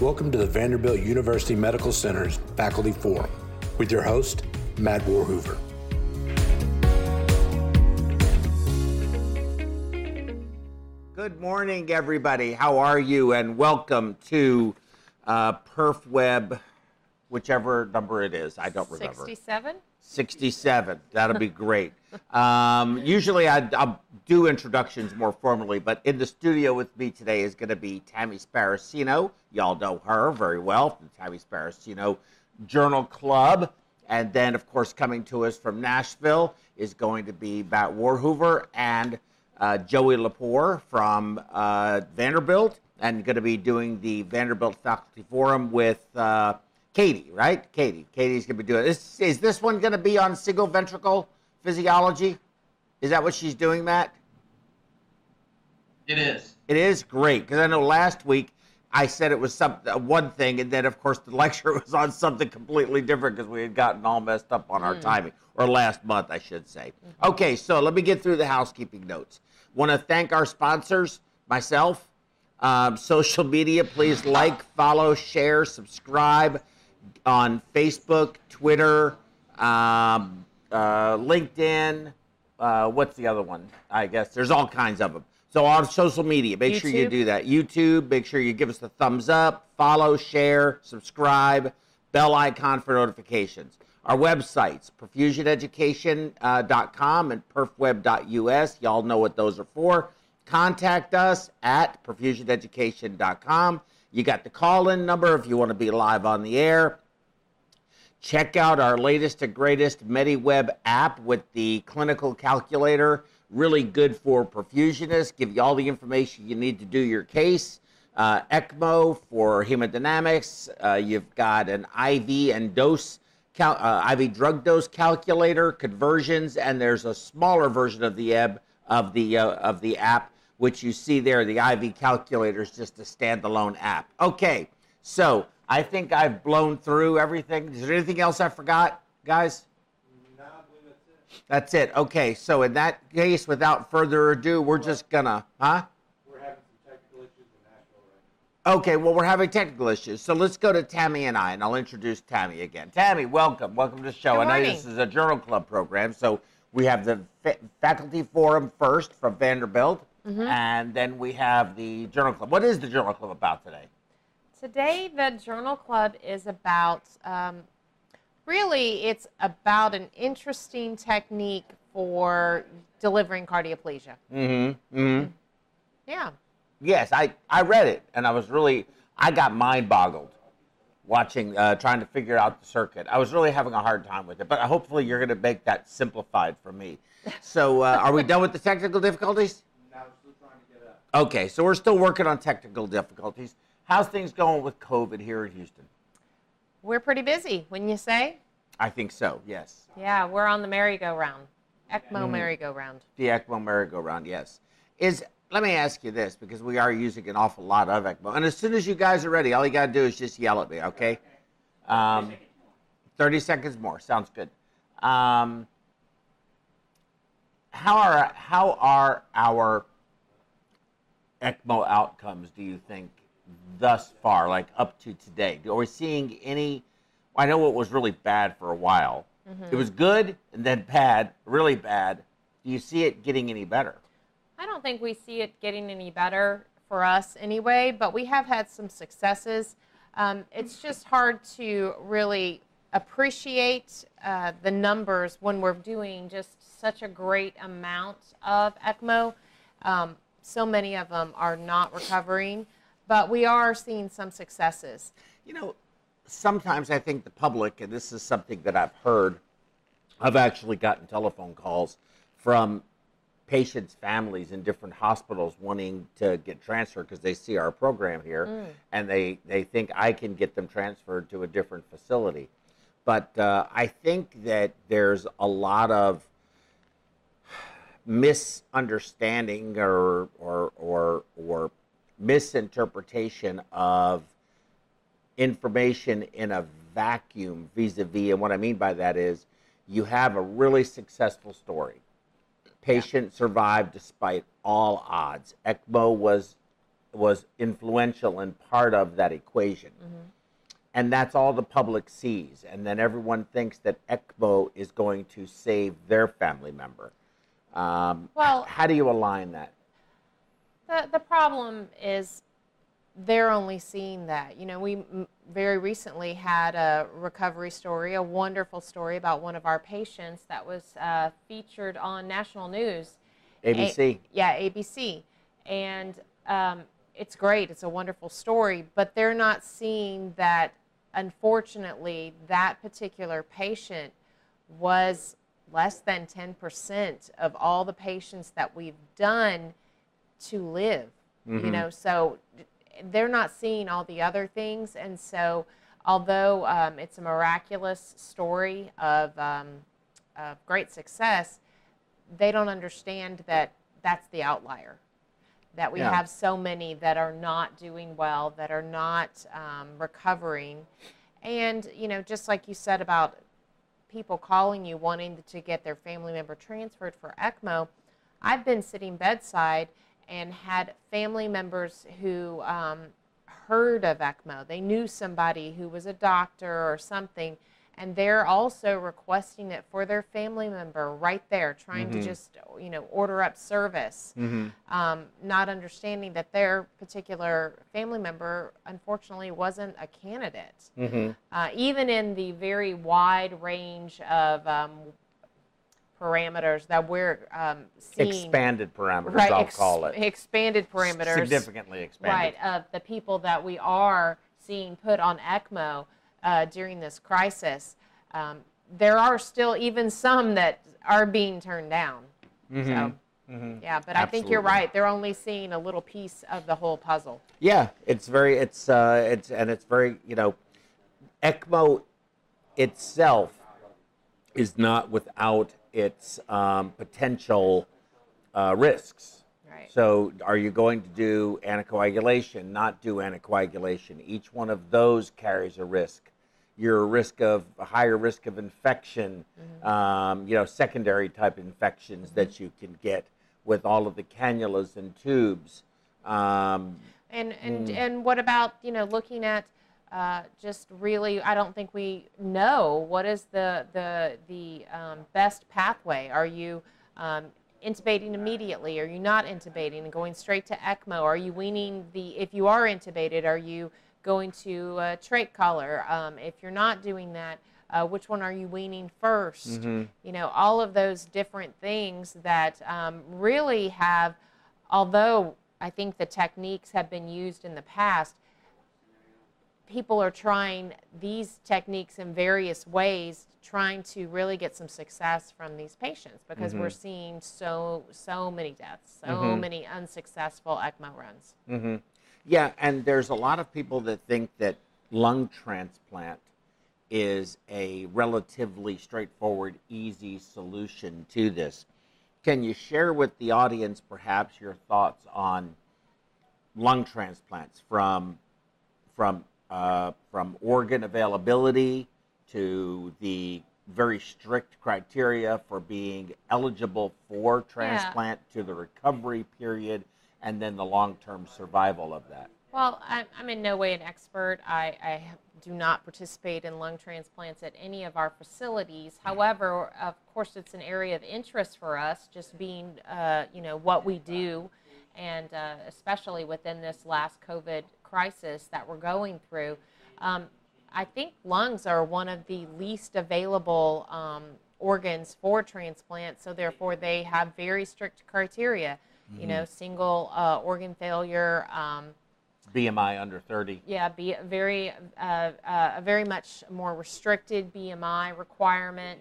Welcome to the Vanderbilt University Medical Center's Faculty Forum with your host, Matt Warhoover. Good morning, everybody. How are you? And welcome to uh, Perf Web, whichever number it is. I don't remember. 67? 67. That'll be great. Um, usually I, I'll do introductions more formally, but in the studio with me today is going to be Tammy Sparacino. Y'all know her very well from the Tammy Sparacino Journal Club. And then, of course, coming to us from Nashville is going to be Matt Warhoover and uh, Joey Lepore from uh, Vanderbilt, and going to be doing the Vanderbilt Faculty Forum with uh, Katie, right? Katie. Katie's going to be doing this. Is this one going to be on single ventricle physiology? Is that what she's doing, Matt? It is. It is great because I know last week I said it was some uh, one thing, and then of course the lecture was on something completely different because we had gotten all messed up on our timing, or last month, I should say. Okay, so let me get through the housekeeping notes. Want to thank our sponsors, myself, um, social media. Please like, follow, share, subscribe on Facebook, Twitter, um, uh, LinkedIn. Uh, what's the other one? I guess there's all kinds of them. So on social media, make sure you do that. YouTube, make sure you give us a thumbs up, follow, share, subscribe, bell icon for notifications. Our websites, perfusioneducation.com and perfweb.us. Y'all know what those are for. Contact us at perfusioneducation.com. You got the call in number if you want to be live on the air. Check out our latest and greatest MediWeb app with the clinical calculator. Really good for perfusionists. Give you all the information you need to do your case. Uh, ECMO for hemodynamics. Uh, you've got an IV and dose, cal- uh, IV drug dose calculator, conversions, and there's a smaller version of the eb of the uh, of the app, which you see there. The IV calculator is just a standalone app. Okay, so I think I've blown through everything. Is there anything else I forgot, guys? That's it. Okay, so in that case, without further ado, we're just gonna, huh? We're having some technical issues in Nashville right now. Okay, well, we're having technical issues. So let's go to Tammy and I, and I'll introduce Tammy again. Tammy, welcome. Welcome to the show. Good I know this is a journal club program, so we have the fa- faculty forum first from Vanderbilt, Mm-hmm. and then we have the journal club. What is the journal club about today? Today, the Journal Club is about um, really, it's about an interesting technique for delivering cardioplegia. Mm-hmm. Mm-hmm. Yeah. Yes, I, I read it, and I was really, I got mind boggled watching, uh, trying to figure out the circuit. I was really having a hard time with it, but hopefully you're going to make that simplified for me. So, uh, are we done with the technical difficulties? No, we're still trying to get up. Okay, so we're still working on technical difficulties. How's things going with COVID here in Houston? We're pretty busy, wouldn't you say? I think so, yes. Yeah, we're on the merry-go-round, ECMO Mm. merry-go-round. The ECMO merry-go-round, yes. Is let me ask you this because we are using an awful lot of ECMO, and as soon as you guys are ready, all you got to do is just yell at me, okay? Um, Thirty seconds more sounds good. Um, how are how are our ECMO outcomes? Do you think thus far, like up to today? Are we seeing any? I know it was really bad for a while. It was good and then bad, really bad. Do you see it getting any better? I don't think we see it getting any better for us anyway, but we have had some successes. Um, it's just hard to really appreciate uh, the numbers when we're doing just such a great amount of ECMO. Um, so many of them are not recovering, but we are seeing some successes. You know, sometimes I think the public, and this is something that I've heard, I've actually gotten telephone calls from patients' families in different hospitals wanting to get transferred because they see our program here and they, they think I can get them transferred to a different facility. But uh, I think that there's a lot of misunderstanding or, or, or, or misinterpretation of information in a vacuum vis-a-vis and what i mean by that is you have a really successful story patient survived despite all odds ecmo was was influential and part of that equation. And that's all the public sees. And then everyone thinks that ECMO is going to save their family member. Um, Well- how do you align that? The, the problem is they're only seeing that. You know, we m- very recently had a recovery story, a wonderful story about one of our patients that was uh, featured on national news. ABC? A- yeah, ABC. And um, it's great. It's a wonderful story, but they're not seeing that, unfortunately, that particular patient was less than 10% of all the patients that we've done to live. You know, so they're not seeing all the other things. And so, although um, it's a miraculous story of, um, of great success, they don't understand that that's the outlier. That we Yeah. have so many that are not doing well, that are not um, recovering. And, you know, just like you said about people calling you wanting to get their family member transferred for ECMO, I've been sitting bedside and had family members who um, heard of ECMO. They knew somebody who was a doctor or something, and they're also requesting it for their family member right there, trying to just you know order up service, um, not understanding that their particular family member unfortunately wasn't a candidate. Uh, even in the very wide range of um, parameters that we're um, seeing Expanded parameters, right, I'll ex- call it. Expanded parameters. Significantly expanded. Right, of the people that we are seeing put on ECMO uh, during this crisis. Um, there are still even some that are being turned down. So, yeah, but I think you're right. They're only seeing a little piece of the whole puzzle. Yeah, it's very it's uh it's and it's very you know, ECMO itself is not without its um, potential uh, risks. Right. So, are you going to do anticoagulation? Not do anticoagulation? Each one of those carries a risk. You're a risk of a higher risk of infection, um, you know, secondary type infections that you can get with all of the cannulas and tubes. Um, And and Mm. and what about you know looking at uh, just really? I don't think we know what is the the the um, best pathway. Are you um, intubating immediately? Are you not intubating and going straight to ECMO? Are you weaning the? If you are intubated, are you going to uh, trach collar? Um, if you're not doing that. Uh, which one are you weaning 1st You know, all of those different things that um, really have, although I think the techniques have been used in the past, people are trying these techniques in various ways, trying to really get some success from these patients because mm-hmm. we're seeing so so many deaths, so mm-hmm. many unsuccessful ECMO runs. Mm-hmm. Yeah, and there's a lot of people that think that lung transplant is a relatively straightforward, easy solution to this. Can you share with the audience perhaps your thoughts on lung transplants from from uh, from organ availability to the very strict criteria for being eligible for transplant to the recovery period and then the long-term survival of that. Well, I'm, I'm in no way an expert. I, I do not participate in lung transplants at any of our facilities. However, of course, it's an area of interest for us, just being, uh, you know, what we do, and uh, especially within this last COVID crisis that we're going through. Um, I think lungs are one of the least available um, organs for transplant, so therefore they have very strict criteria. You know, single uh, organ failure. Um, BMI under 30. yeah, be very uh, uh, a very much more restricted BMI requirement,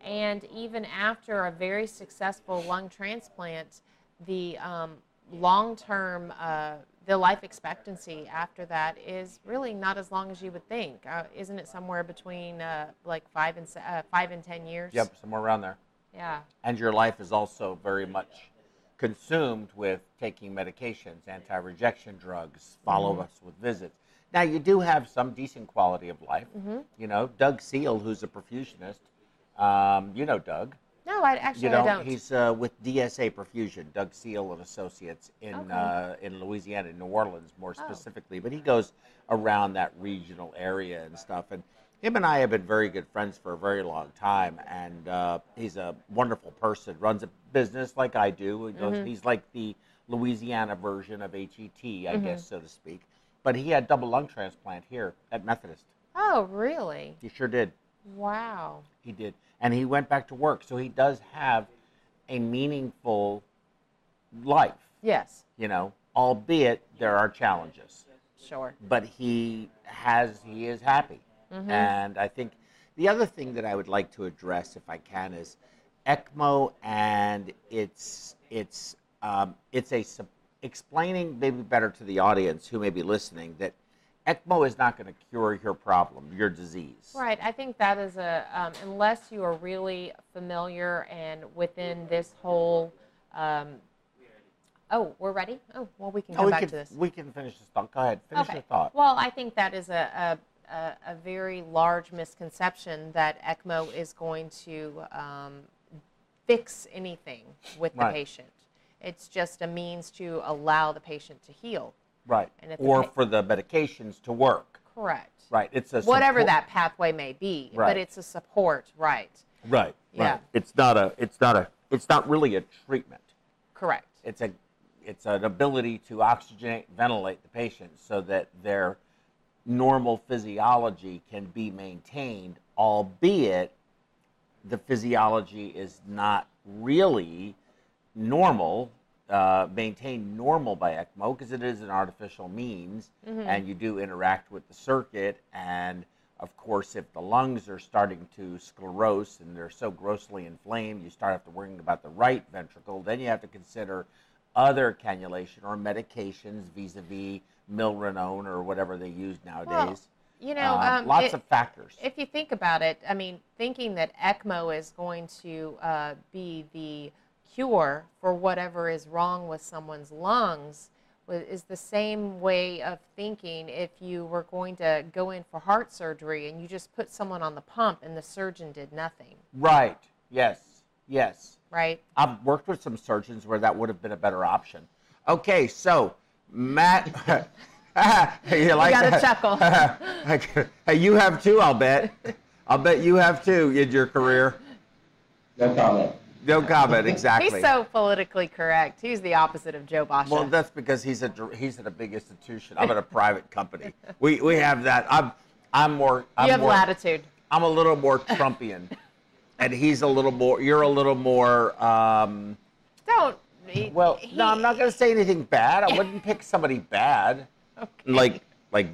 and even after a very successful lung transplant, the um, long-term uh, the life expectancy after that is really not as long as you would think. Uh, isn't it somewhere between uh, like five and uh, five and ten years? Yep, somewhere around there. Yeah. And your life is also very much consumed with taking medications, anti-rejection drugs, follow-ups with visits. Now you do have some decent quality of life. You know, Doug Seal, who's a perfusionist, um, you know Doug. No, I actually You know, I don't. he's uh, with DSA Perfusion, Doug Seal and Associates in Okay. uh, in Louisiana, New Orleans more Oh. specifically. But he goes around that regional area and stuff. And him and I have been very good friends for a very long time. And uh, he's a wonderful person. Runs a business like I do. He goes, Mhm. He's like the Louisiana version of HET, I Mhm. guess, so to speak. But he had double lung transplant here at Methodist. oh, really? He sure did. Wow. He did. And he went back to work. So he does have a meaningful life, Yes. you know, albeit there are challenges. Sure. But he has, he is happy. Mhm. And I think the other thing that I would like to address, if I can, is ECMO and it's, it's, um, it's a, explaining maybe better to the audience who may be listening that ECMO is not going to cure your problem, your disease. Right. I think that is a um, unless you are really familiar and within this whole. Um, oh, we're ready. Oh, well, we can Oh, come we back can, to this. we can finish this thought. Go ahead. Finish your thought. Well, I think that is a, a, a, a very large misconception that ECMO is going to um, fix anything with the Right. patient. It's just a means to allow the patient to heal. Right. the Or pa- for the medications to work. Correct. Right. It's a Whatever support- that pathway may be, Right. but it's a support, right? Right. Yeah. Right. It's not a. It's not a. It's not really a treatment. Correct. It's a. It's an ability to oxygenate, ventilate the patient so that their normal physiology can be maintained, albeit the physiology is not really normal, uh, maintained normal by ECMO because it is an artificial means and you do interact with the circuit. And of course, if the lungs are starting to sclerose and they're so grossly inflamed, you start have to worrying about the right ventricle. Then you have to consider other cannulation or medications vis-a-vis milrinone or whatever they use nowadays. You know, Uh, um, lots it- of factors. if you think about it, I mean, thinking that ECMO is going to uh, be the cure for whatever is wrong with someone's lungs is the same way of thinking if you were going to go in for heart surgery and you just put someone on the pump and the surgeon did nothing, right. Yes. Yes. right? I've worked with some surgeons where that would have been a better option. Okay, so Matt, you like gotta chuckle. hey, you have too. I'll bet. I'll bet you have too in your career. No comment. No comment. Exactly. He's so politically correct. He's the opposite of Joe Basha. well, that's because he's a he's at a big institution. I'm at a private company. We we have that. I'm I'm more. I'm you have more, latitude. I'm a little more Trumpian, and he's a little more. You're a little more. Um, Don't. he- well, he- no, I'm not going to say anything bad. I wouldn't pick somebody bad. Okay. Like like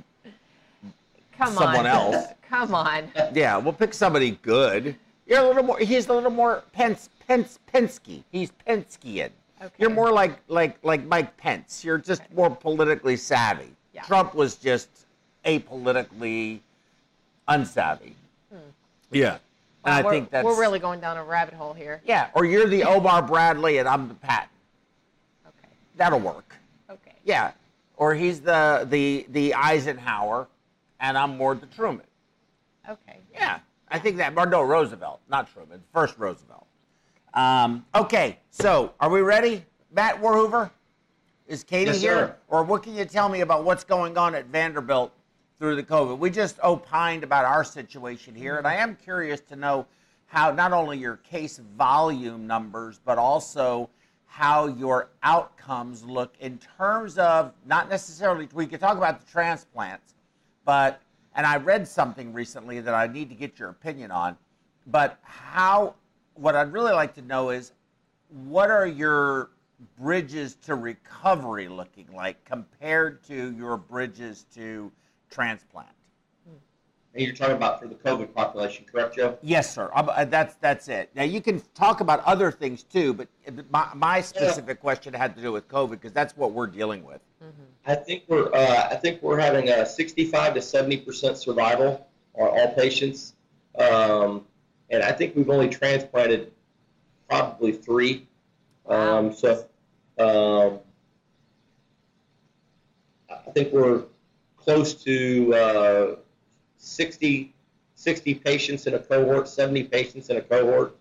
Come someone on. else. Come on. Yeah, we'll pick somebody good. You're a little more. He's a little more Pence, Pence, Penske. He's Penskean. Okay. You're more like like like Mike Pence. You're just more politically savvy. Yeah. Trump was just apolitically unsavvy. Hmm. Yeah, and I we're, think that's we're really going down a rabbit hole here. yeah. Or you're the Omar Bradley and I'm the Patton. Okay. That'll work. Okay. Yeah. Or he's the the the Eisenhower, and I'm more the Truman. Okay. Yeah, I think that. Or no, Roosevelt, not Truman. First Roosevelt. Um, okay, so are we ready, Matt Warhoover? Is Katie Yes, here? sir. Or what can you tell me about what's going on at Vanderbilt through the COVID? We just opined about our situation here, and I am curious to know how not only your case volume numbers, but also how your outcomes look in terms of not necessarily, we could talk about the transplants, but, and I read something recently that I need to get your opinion on, but how, what I'd really like to know is what are your bridges to recovery looking like compared to your bridges to transplant? And you're talking about for the COVID population, correct, Joe? Yes, sir. I'm- uh, that's that's it. Now you can talk about other things too, but my, my specific question had to do with COVID because that's what we're dealing with. I think we're uh, I think we're having a 65 to 70 percent survival on all patients, um, and I think we've only transplanted probably three. Um, so um, I think we're close to uh, 60, 60 patients in a cohort, 70 patients in a cohort.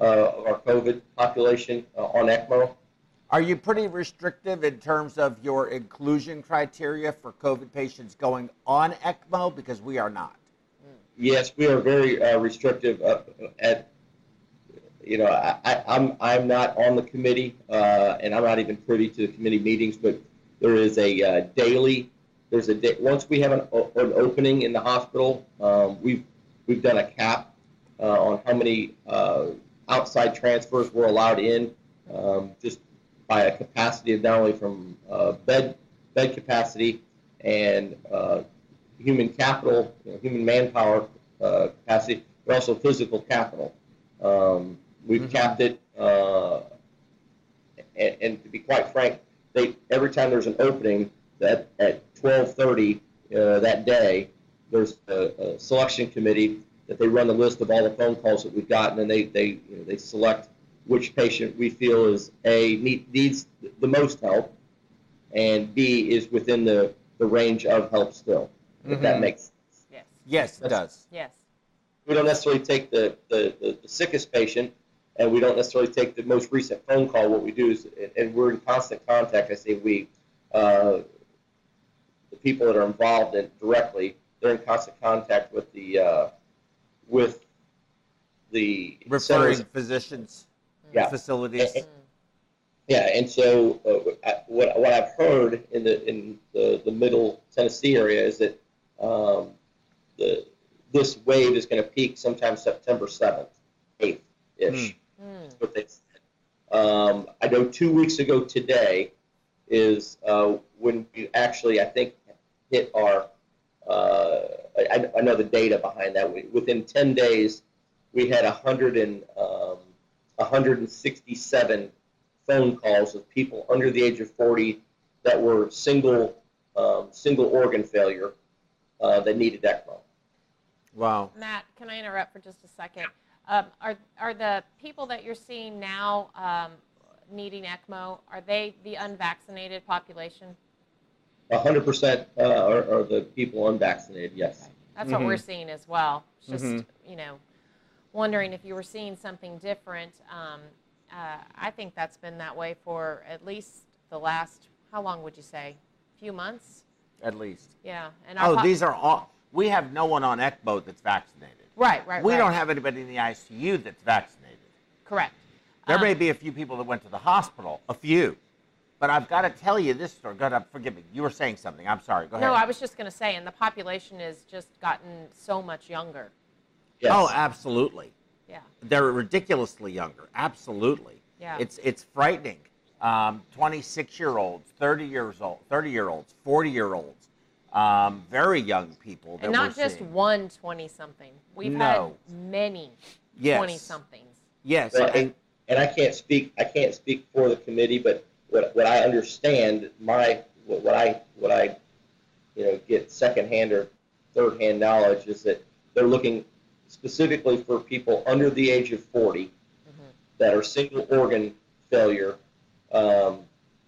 uh, of our COVID population uh, on ECMO. Are you pretty restrictive in terms of your inclusion criteria for COVID patients going on ECMO? Because we are not. Yes, we are very uh, restrictive uh, at, you know, I, I- I'm, I'm not on the committee, uh, and I'm not even privy to the committee meetings, but there is a uh, daily, there's a, da- once we have an, an opening in the hospital, um, we've, we've done a cap uh, on how many uh, outside transfers we're allowed in, um, just by a capacity of not only from bed, bed capacity and human capital, you know, human manpower uh, capacity, but also physical capital. Um, we've Mhm. capped it, uh, and, and to be quite frank, they every time there's an opening that at 12:30 uh, that day, there's a, a selection committee that they run the list of all the phone calls that we've gotten, and they they you know, they select which patient we feel is a need, needs the most help, and B is within the, the range of help still. If that makes sense. Yes. Yes, it does. Yes. We don't necessarily take the, the, the, the sickest patient, and we don't necessarily take the most recent phone call. What we do is, and- and we're in constant contact. I say we, uh, the people that are involved in directly, they're in constant contact with the uh, with the Referring centers. physicians, Yeah. facilities. Eh, Yeah, and so uh, I- what, what I've heard in the in the, the middle Tennessee area is that um, the this wave is going to peak sometime September seventh, eighth ish. Mm. That's what they said. Um, I know two weeks ago today is uh, when we actually I think hit our. Uh, I, I know the data behind that. We, within ten days, we had a hundred and um, 167 phone calls of people under the age of 40 that were single um, single organ failure uh, that needed ECMO. Wow. Matt, can I interrupt for just a second? Um, are are the people that you're seeing now um, needing ECMO? Are they the unvaccinated population? 100% uh, are, are the people unvaccinated. Yes. That's what we're Mhm. seeing as well. It's just Mhm. you know, wondering if you were seeing something different. Um, uh, I think that's been that way for at least the last how long would you say? A few months. At least. Yeah. And Oh, po- these are all. We have no one on ECMO that's vaccinated. right, right, We right. don't have anybody in the ICU that's vaccinated. correct. There Um, may be a few people that went to the hospital, a few. But I've got to tell you this story. Go ahead, forgive me. You were saying something. I'm sorry. Go ahead. No, I was just going to say, and the population has just gotten so much younger. Yes. Oh, absolutely. Yeah. They're ridiculously younger. Absolutely. Yeah. It's it's frightening. Um, 26 year olds, 30 years old, 30 year olds, 40 year olds, um, very young people. That and not we're just seeing. one 20 something. We've No. had many Yes. 20 somethings. Yes. Well, and, and, and I can't speak I can't speak for the committee, but what, what I understand my what, what I what I you know get secondhand or third hand knowledge is that they're looking specifically for people under the age of 40 that are single organ failure um,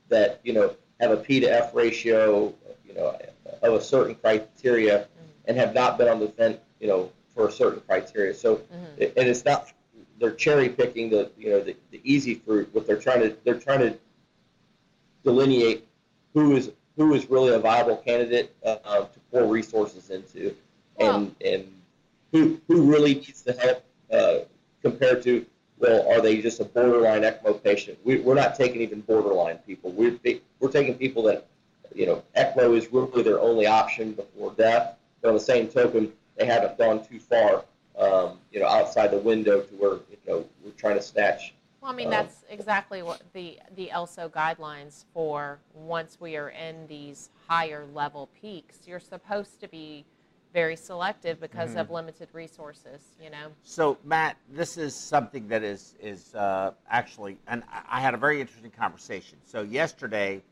that you know have a P to F ratio you know of a certain criteria and have not been on the fence, you know for a certain criteria. So Mhm. and it's not they're cherry picking the you know the, the easy fruit. What they're trying to they're trying to delineate who is who is really a viable candidate uh, uh, to pour resources into, and and who who really needs the help uh, compared to well, are they just a borderline ECMO patient? We, we're not taking even borderline people. We're we're taking people that you know ECMO is really their only option before death. But on the same token, they haven't gone too far, um, you know, outside the window to where you know we're trying to snatch. Well, I mean, Uh, that's exactly what the, the ELSO guidelines for once we are in these higher level peaks. You're supposed to be very selective because of limited resources, you know? So, Matt, this is something that is is uh, actually, and I- had a very interesting conversation. So yesterday,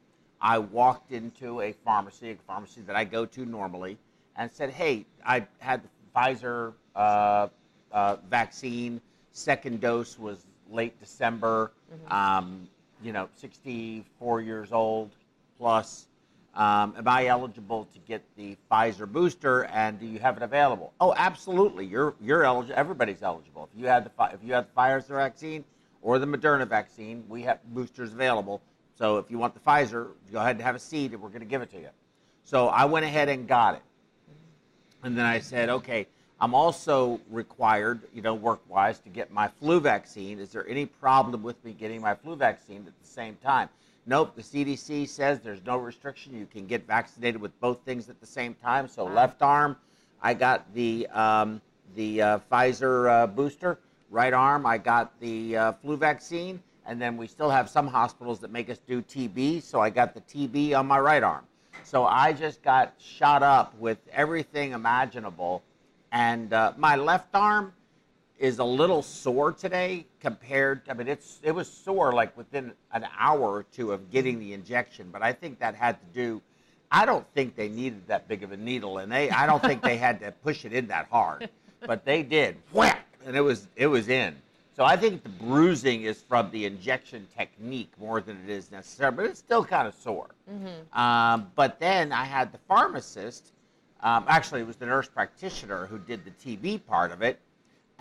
I walked into a pharmacy, a pharmacy that I go to normally, and said, "Hey, I had the Pfizer uh, uh, vaccine. Second dose was late December. Um, you know, 64 years old plus." Um, am I eligible to get the Pfizer booster, and do you have it available? Oh, absolutely. You're you're eligible. Everybody's eligible. If you had the if you had the Pfizer vaccine or the Moderna vaccine, we have boosters available. So if you want the Pfizer, go ahead and have a seat, and we're going to give it to you. So I went ahead and got it, and then I said, okay, I'm also required, you know, work-wise, to get my flu vaccine. Is there any problem with me getting my flu vaccine at the same time? Nope, the CDC says there's no restriction. You can get vaccinated with both things at the same time. So left arm, I got the um, the uh, Pfizer uh, booster. Right arm, I got the uh, flu vaccine. And then we still have some hospitals that make us do TB. So I got the TB on my right arm. So I just got shot up with everything imaginable. And uh, my left arm, is a little sore today compared. I mean, it's it was sore like within an hour or two of getting the injection, but I think that had to do. I don't think they needed that big of a needle, and they I don't think they had to push it in that hard, but they did. Whack, and it was it was in. So I think the bruising is from the injection technique more than it is necessary, but it's still kind of sore. Um, but then I had the pharmacist. Um, actually, it was the nurse practitioner who did the TB part of it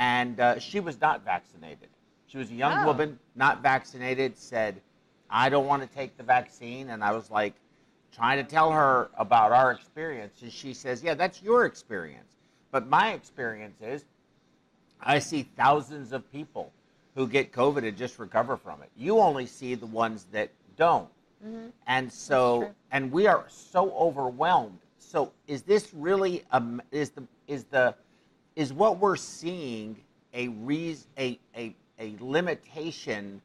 and uh, she was not vaccinated. She was a young Oh. woman, not vaccinated, said, I don't want to take the vaccine. And I was like, trying to tell her about our experience. And she says, Yeah, that's your experience. But my experience is I see thousands of people who get COVID and just recover from it. You only see the ones that don't. And so, and we are so overwhelmed. So, is this really a, is the is the is what we're seeing a reason a, a a limitation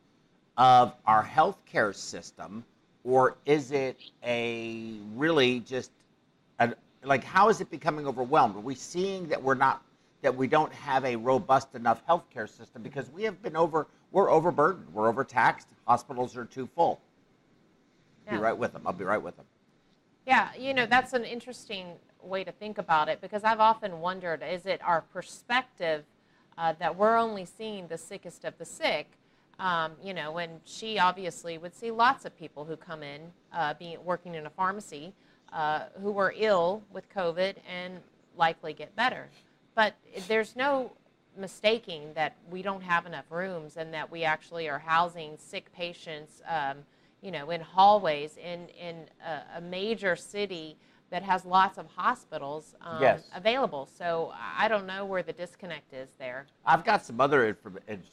of our healthcare system, or is it a really just a, like how is it becoming overwhelmed? Are we seeing that we're not that we don't have a robust enough healthcare system because we have been over we're overburdened, we're overtaxed, hospitals are too full. Be right with them. I'll be right with them. Yeah, you know, that's an interesting way to think about it because I've often wondered is it our perspective uh, that we're only seeing the sickest of the sick? Um, you know, when she obviously would see lots of people who come in, uh, being working in a pharmacy, uh, who were ill with COVID and likely get better. But there's no mistaking that we don't have enough rooms and that we actually are housing sick patients, um, you know, in hallways in in a, a major city that has lots of hospitals um, Yes. available. So I don't know where the disconnect is there. I've got some other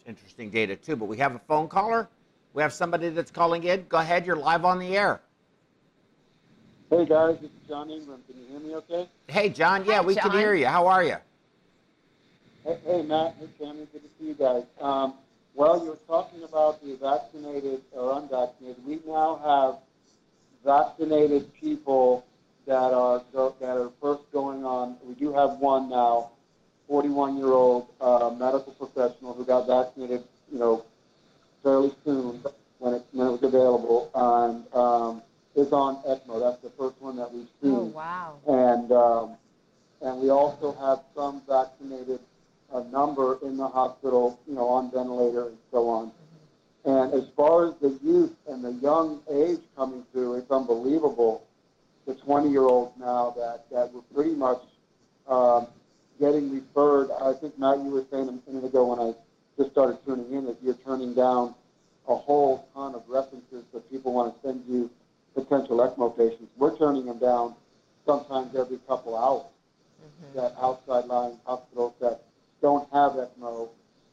interesting data too, but we have a phone caller. We have somebody that's calling in. Go ahead, you're live on the air. Hey guys, this is John Ingram. Can you hear me okay? Hey, John. Yeah, Hi, we can hear you. How are you? Hey, hey Matt, hey Tammy, good to see you guys. Um, well, you were talking about the vaccinated or unvaccinated. We now have vaccinated people that are that are first going on. We do have one now, 41 year old uh, medical professional who got vaccinated. You know, fairly soon when it when it was available, and um, is on ECMO. That's the first one that we've seen. Oh wow! and um, and we also have some vaccinated uh, number in the hospital, you know, on ventilator and so on. And as far as the youth and the young age coming through, it's unbelievable. The 20-year-olds now that that were pretty much um, getting referred. I think Matt, you were saying a minute ago when I just started tuning in that you're turning down a whole ton of references that people want to send you potential ECMO patients. We're turning them down sometimes every couple hours. That outside lying hospitals that don't have ECMO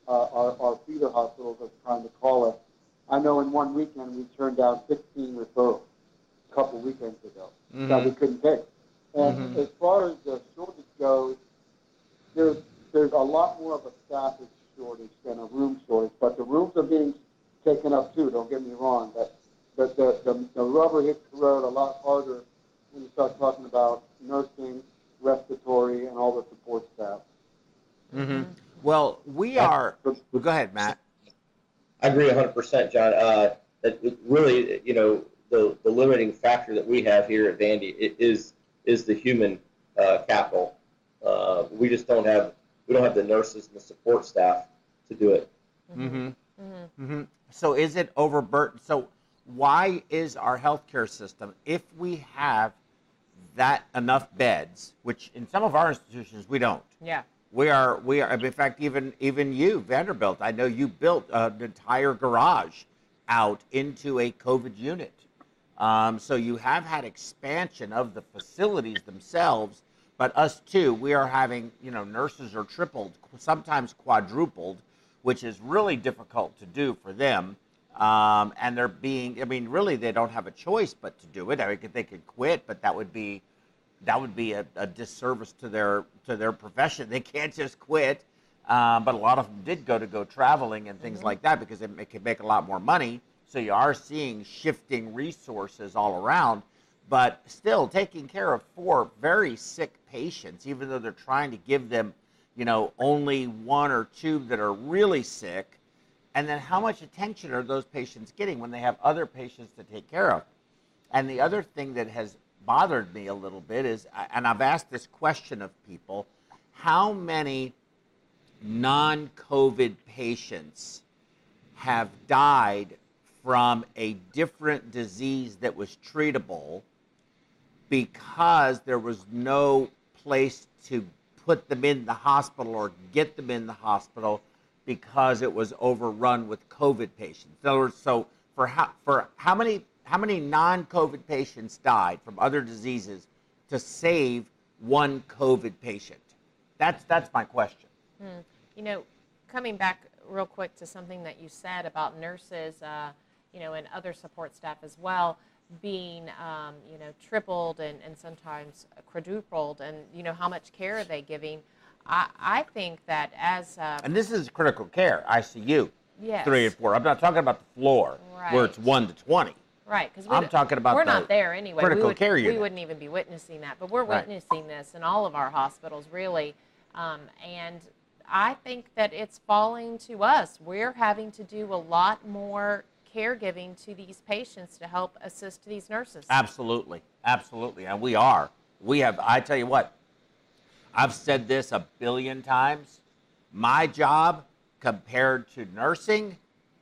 uh, are, are feeder hospitals are trying to call us. I know in one weekend we turned down 16 referrals a couple weekends ago that we couldn't take. And as far as the shortage goes, there's there's a lot more of a staffing shortage than a room shortage, but the rooms are being taken up too. Don't get me wrong, but but the the, the rubber hits the road a lot harder when you start talking about nursing, respiratory, and all the support staff. Mm-hmm. Well, we are. Go ahead, Matt. I agree 100%, John. Uh, that it really, you know, the, the limiting factor that we have here at Vandy is is the human uh, capital. Uh, we just don't have we don't have the nurses and the support staff to do it. Mm-hmm. Mm-hmm. So is it overburdened? So why is our healthcare system, if we have that enough beds, which in some of our institutions we don't. Yeah. We are, we are. In fact, even even you, Vanderbilt. I know you built an entire garage out into a COVID unit. Um, so you have had expansion of the facilities themselves, but us too. We are having, you know, nurses are tripled, sometimes quadrupled, which is really difficult to do for them. Um, and they're being, I mean, really, they don't have a choice but to do it. I mean, they could quit, but that would be that would be a, a disservice to their to their profession. They can't just quit. Um, but a lot of them did go to go traveling and things mm-hmm. like that because it, it could make a lot more money. So you are seeing shifting resources all around, but still taking care of four very sick patients, even though they're trying to give them, you know, only one or two that are really sick. And then how much attention are those patients getting when they have other patients to take care of? And the other thing that has bothered me a little bit is, and I've asked this question of people, how many non COVID patients have died from a different disease that was treatable because there was no place to put them in the hospital or get them in the hospital because it was overrun with COVID patients. In other words, so for how, for how many how many non-COVID patients died from other diseases to save one COVID patient? That's that's my question. Hmm. You know, coming back real quick to something that you said about nurses, uh, you know, and other support staff as well being, um, you know, tripled and, and sometimes quadrupled, and you know how much care are they giving? I, I think that as uh, and this is critical care ICU. Yes. Three and four. I'm not talking about the floor right. where it's one to twenty. Right, because I'm talking about we're not there anyway. critical we would, care unit. We wouldn't even be witnessing that, but we're Right. witnessing this in all of our hospitals, really. Um, and I think that it's falling to us. We're having to do a lot more caregiving to these patients to help assist these nurses. Absolutely, absolutely, and we are. We have. I tell you what, I've said this a billion times. My job compared to nursing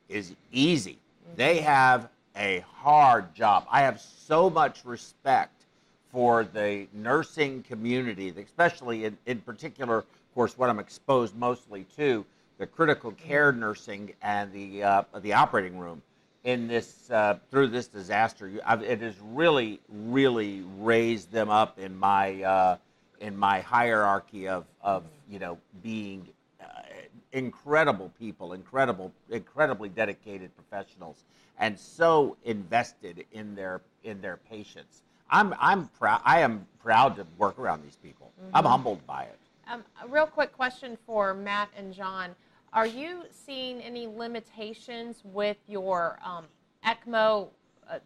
is easy. They Mm-hmm. have a hard job. I have so much respect for the nursing community, especially in, in particular, of course, what I'm exposed mostly to, the critical care nursing and the uh, the operating room in this uh, through this disaster. I've, it has really, really raised them up in my uh, in my hierarchy of of you know being uh, incredible people, incredible, incredibly dedicated professionals, and so invested in their in their patients. I'm I'm proud. I am proud to work around these people. I'm humbled by it. Um, a real quick question for Matt and John. Are you seeing any limitations with your um, ECMO uh,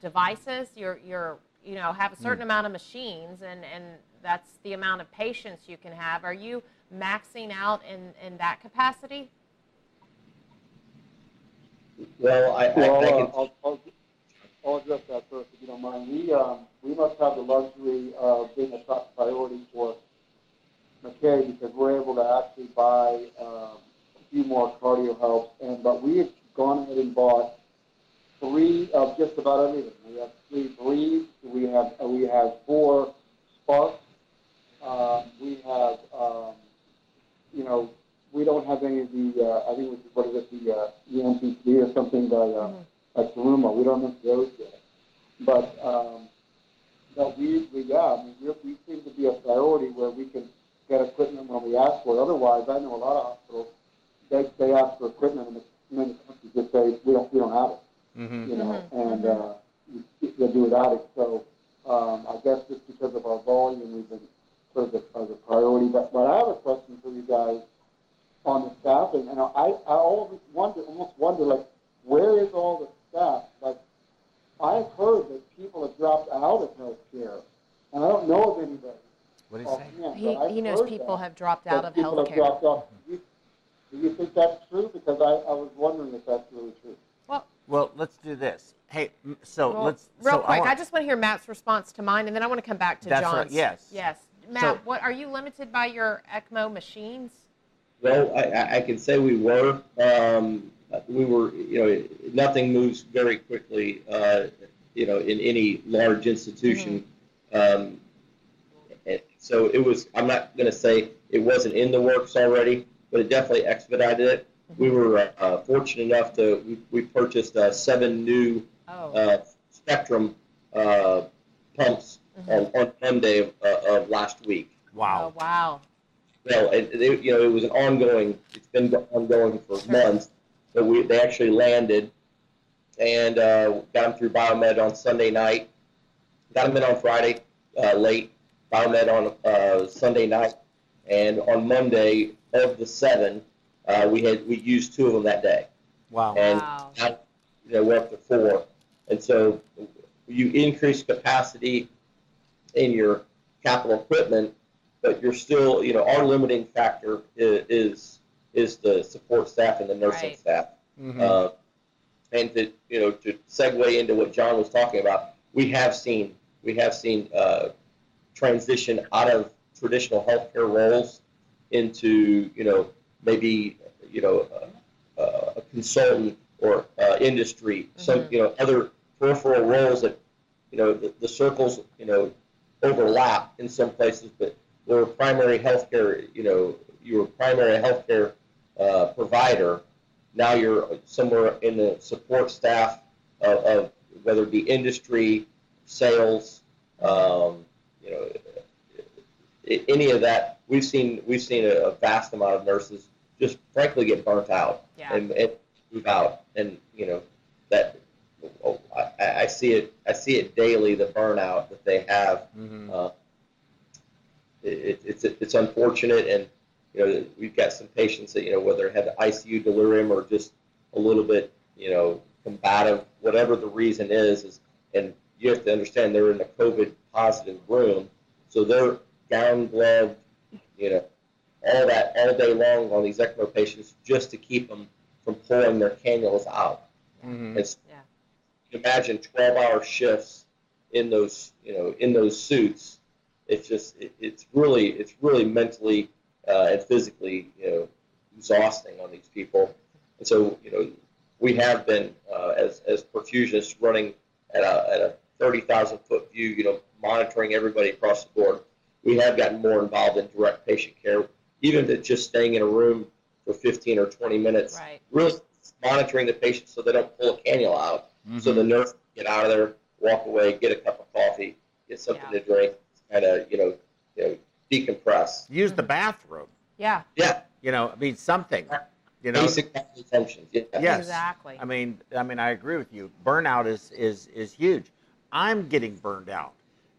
devices? Your, your, you know, have a certain amount of machines, and, and that's the amount of patients you can have. Are you maxing out in, in that capacity? Well, I, I, Well, I uh, can, I'll, I'll, I'll address that first, if you don't mind. We, um, we must have the luxury of being a top priority for Maquet because we're able to actually buy um, a few more Cardiohelps. And but we have gone ahead and bought three of just about everything. We have three breeds. We have uh, we have four sparks. Um, we have um, you know we don't have any of the uh, I think it was, what is it the uh, EMPC or something by uh, Terumo. We don't have those yet. But um, but we, we yeah, I mean, we're, we seem to be a priority where we can get equipment when we ask for it. Otherwise, I know a lot of hospitals they they ask for equipment and the many companies just say we don't we don't have it. Mm-hmm. You know, Mhm, and uh, you- they do without it. So um, I guess just because of our volume, we've been sort of the, as a priority. But but I have a question for you guys on the staffing, and I I always wonder almost wonder like where is all the staff? Like I've heard that people have dropped out of healthcare, and I don't know of anybody. What do you say? offhand, He, he knows people that, have dropped out of people have healthcare. dropped off. Do you, do you think that's true? Because I, I was wondering if that's really true. Well, Well, let's do this. Hey, so well, let's real so quick, want- I just want to hear Matt's response to mine, and then I want to come back to That's right, John's. yes. Yes. Matt, So- what are you limited by your ECMO machines? well, I, I- I can say we were. Um, we were, you know, nothing moves very quickly, uh, you know, in any large institution. Um, and so it was, I'm not going to say it wasn't in the works already, but it definitely expedited it. We were uh, fortunate enough to, we, we purchased uh, seven new Oh, uh, Spectrum uh, pumps on, on Monday of, uh, of last week. oh, Wow. wow. Well, it, it, you know, it was an ongoing. It's been ongoing for Sure. months. But we they actually landed and uh, got them through Biomed on Sunday night. Got them in on Friday uh, late. Biomed on uh, Sunday night, and on Monday of the seven, uh, we had we used two of them that day, Wow. and Wow. now, you know, we're up to four. And so you increase capacity in your capital equipment, but you're still, you know, our limiting factor is is, is the support staff and the nursing Right. staff. Mhm. Uh, and to you know to segue into what John was talking about, we have seen we have seen uh, transition out of traditional healthcare roles into you know maybe you know uh, a consultant or uh, industry, some Mhm. you know other peripheral roles that you know the, the circles you know overlap in some places, but we're primary healthcare. You know, you're a primary healthcare uh, provider. Now you're somewhere in the support staff of, of whether it be industry, sales, um, you know, any of that. We've seen we've seen a, a vast amount of nurses just frankly get burnt out Yeah. and, and move out, and you know that oh, I, I see it I see it daily the burnout that they have Mhm. uh, it, it's it's unfortunate, and you know we've got some patients that you know whether it had the ICU delirium or just a little bit you know combative, whatever the reason is, is and you have to understand they're in a COVID positive room, so they're gown gloved, you know, all that all day long on these ECMO patients just to keep them from pulling their cannulas out. Mhm. It's Yeah. imagine 12 hour shifts in those you know in those suits it's just it, it's really it's really mentally uh, and physically you know exhausting on these people and so you know we have been uh, as as perfusionists running at a, at a 30,000 foot view you know monitoring everybody across the board we have gotten more involved in direct patient care even if it's just staying in a room for 15 or 20 minutes Right. really monitoring the patient so they don't pull a cannula out so Mm-hmm. the nurse can get out of there, walk away, get a cup of coffee, get something Yeah. to drink, kind of you know, you know, decompress. Use the bathroom. Yeah. Yeah, You know, I mean something. You know. basic bodily functions. Yeah. Yes. Exactly. I mean, I mean, I agree with you. Burnout is is is huge. I'm getting burned out,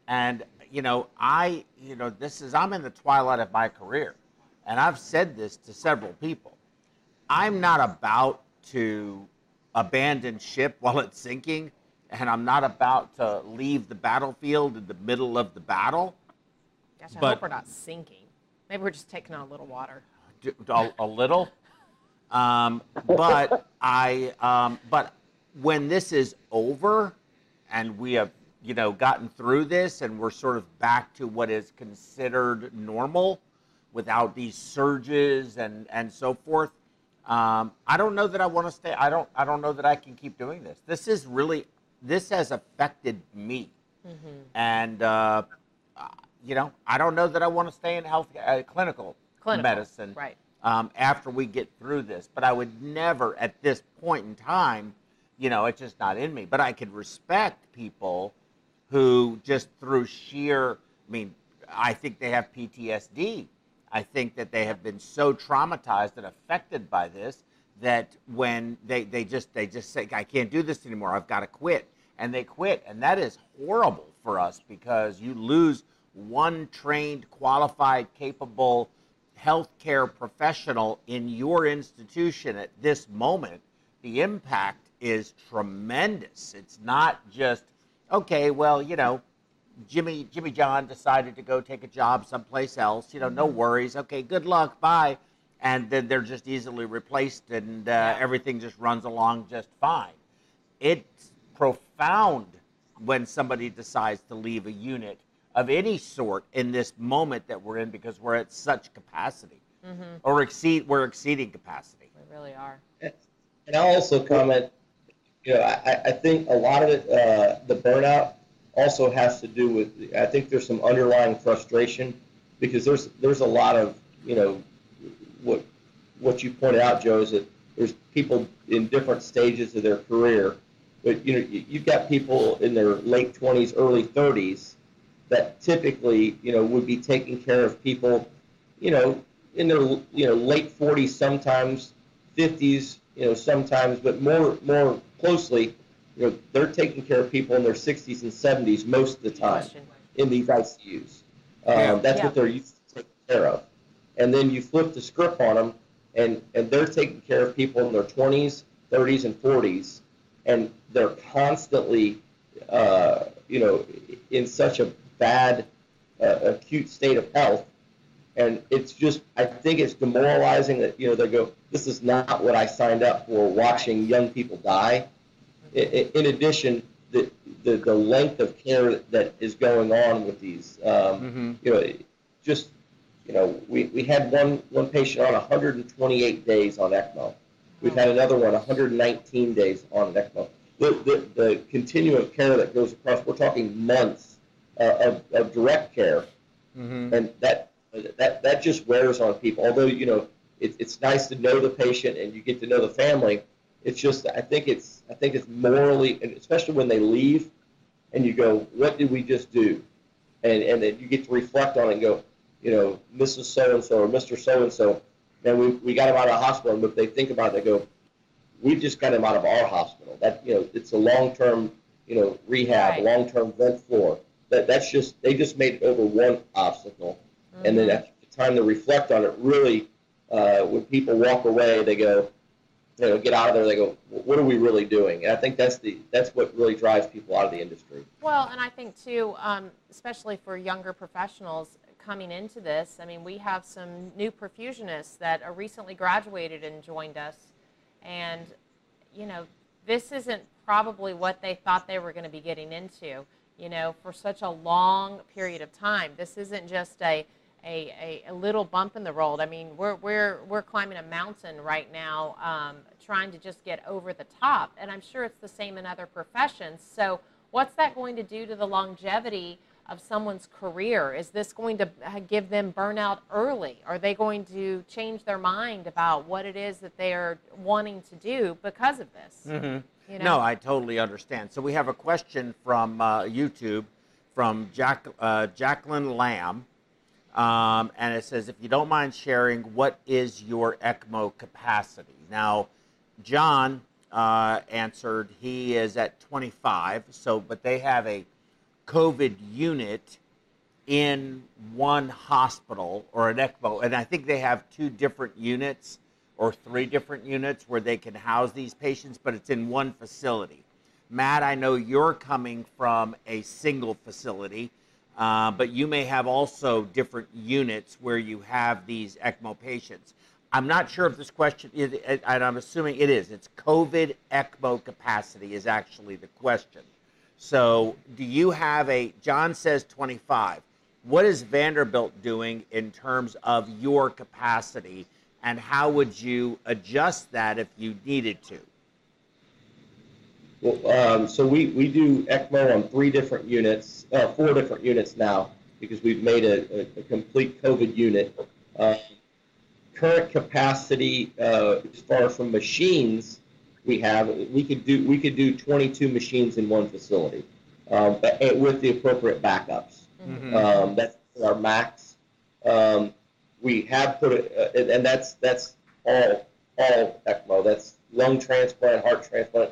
and you know, I, you know, this is I'm in the twilight of my career, and I've said this to several people. I'm not about to abandon ship while it's sinking, and I'm not about to leave the battlefield in the middle of the battle. Gosh, I but- hope we're not sinking. Maybe we're just taking on a little water. A little. Um, but I, um, but when this is over, and we have, you know, gotten through this, and we're sort of back to what is considered normal, without these surges and and so forth. Um, I don't know that I want to stay. I don't. I don't know that I can keep doing this. This is really. This has affected me, and uh, uh, you know, I don't know that I want to stay in health uh, clinical, Clinical, medicine right. um, after we get through this. But I would never, at this point in time, you know, it's just not in me. But I could respect people who just through sheer, I mean, I think they have PTSD. I think that they have been so traumatized and affected by this that when they, they just they just say I can't do this anymore. I've got to quit, and they quit, and that is horrible for us because you lose one trained, qualified, capable healthcare professional in your institution at this moment. The impact is tremendous. It's not just okay. Well, you know, Jimmy Jimmy John decided to go take a job someplace else. You know, no worries. Okay, good luck. Bye. And then they're just easily replaced, and uh, everything just runs along just fine. It's profound when somebody decides to leave a unit of any sort in this moment that we're in because we're at such capacity or exceed we're exceeding capacity. We really are. and I'll also comment, you know, I, I think a lot of it, uh, the burnout also has to do with, I think there's some underlying frustration because there's, there's a lot of, you know, what, what you pointed out, Joe, is that there's people in different stages of their career. But, you know, you- you've got people in their late 20s, early 30s that typically, you know, would be taking care of people, you know, in their, you know, late 40s sometimes, 50s, you know, sometimes, but more more closely, you know, they're taking care of people in their 60s and 70s most of the time in these ICUs. Um, Yeah. That's Yeah. what they're used to taking care of. And then you flip the script on them, and, and they're taking care of people in their 20s, 30s, and 40s, and they're constantly, uh, you know, in such a bad, uh, acute state of health. And it's just, I think it's demoralizing that, you know, they go, this is not what I signed up for, watching young people die. In addition, the, the, the length of care that is going on with these, um, you know, just, you know, we, we had one, one patient on 128 days on ECMO. We've had another one 119 days on ECMO. The, the, the continuum of care that goes across, we're talking months uh, of, of direct care and that that that just wears on people. Although you know it, it's nice to know the patient and you get to know the family, it's just I think it's I think it's morally, and especially when they leave, and you go, what did we just do? And and then you get to reflect on it and go, you know, Mrs. So and So or Mr. So and So, and we we got him out of the hospital. But if they think about it, they go, we just got him out of our hospital. That you know, it's a long term, you know, rehab, Right. long term vent floor. That that's just they just made it over one obstacle, and then at the time to reflect on it, really, uh, when people walk away, they go, you know, get out of there. They go, what are we really doing? And I think that's the that's what really drives people out of the industry. Well, and I think too, um, especially for younger professionals coming into this, I mean, we have some new perfusionists that are recently graduated and joined us, and you know, this isn't probably what they thought they were going to be getting into. You know, for such a long period of time, this isn't just a a, a, a little bump in the road. I mean, we're, we're, we're climbing a mountain right now, um, trying to just get over the top. And I'm sure it's the same in other professions. So, what's that going to do to the longevity of someone's career? Is this going to uh, give them burnout early? Are they going to change their mind about what it is that they are wanting to do because of this? You No, I totally understand. So we have a question from uh, YouTube from Jack, uh, Jacqueline Lamb. Um, and it says, if you don't mind sharing, what is your ECMO capacity? Now, John uh, answered he is at 25. So, but they have a COVID unit in one hospital or an ECMO, and I think they have two different units or three different units where they can house these patients, but it's in one facility. Matt, I know you're coming from a single facility, uh, but you may have also different units where you have these ECMO patients. I'm not sure if this question is, and I'm assuming it is. It's COVID ECMO capacity is actually the question. So, do you have a? John says 25. What is Vanderbilt doing in terms of your capacity, and how would you adjust that if you needed to? Well, um, so we, we do ECMO on three different units, uh, four different units now, because we've made a, a, a complete COVID unit. Uh, current capacity, uh, as far from machines, we have we could do we could do 22 machines in one facility, um, but eh, with the appropriate backups. Um, that's our max. Um, we have put it, uh, and- and that's that's all all ECMO. That's lung transplant, heart transplant,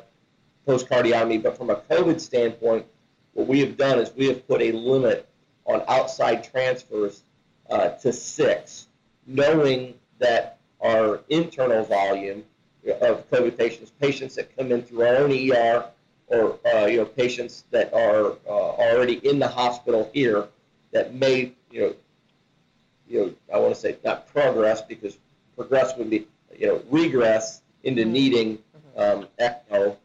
post cardiotomy. But from a COVID standpoint, what we have done is we have put a limit on outside transfers uh, to six, knowing that our internal volume of COVID patients, patients that come in through our own ER, or uh, you know patients that are uh, already in the hospital here that may you know you know I want to say not progress because progress would be you know regress into needing um, ECMO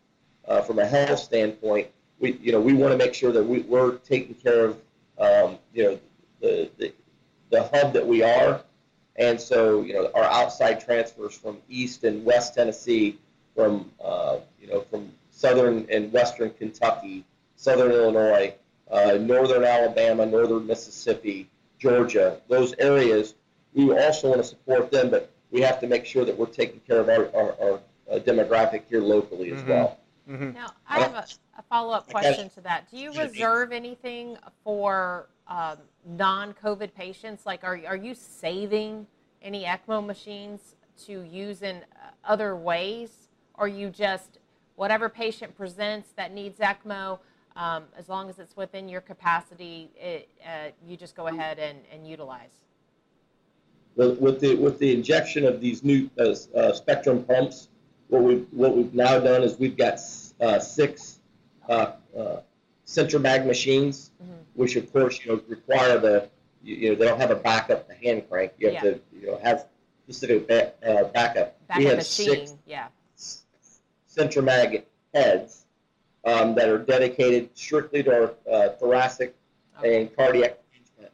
uh, from a health standpoint. We you know we want to make sure that we, we're taking care of um, you know the, the the hub that we are, and so you know our outside transfers from East and West Tennessee from uh, you know from southern and western Kentucky, southern Illinois, uh, northern Alabama, northern Mississippi, Georgia, those areas. We also want to support them, but we have to make sure that we're taking care of our, our, our uh, demographic here locally as Mhm. well. Now, I have a, a follow-up question to that. Do you reserve anything for um, non-COVID patients? Like, are, are you saving any ECMO machines to use in uh, other ways? Or you just, whatever patient presents that needs ECMO, um, as long as it's within your capacity, it, uh, you just go ahead and, and utilize? With, with the with the injection of these new uh, uh, Spectrum pumps, what we what we've now done is we've got uh, six uh, uh, CentriMag machines, Mhm. which of course you know require the you, you know they don't have a backup the hand crank. You have Yeah. to you know have specific ba- uh, backup. we Backup have machine, six yeah. CentriMag heads um, that are dedicated strictly to our uh, thoracic Okay. and cardiac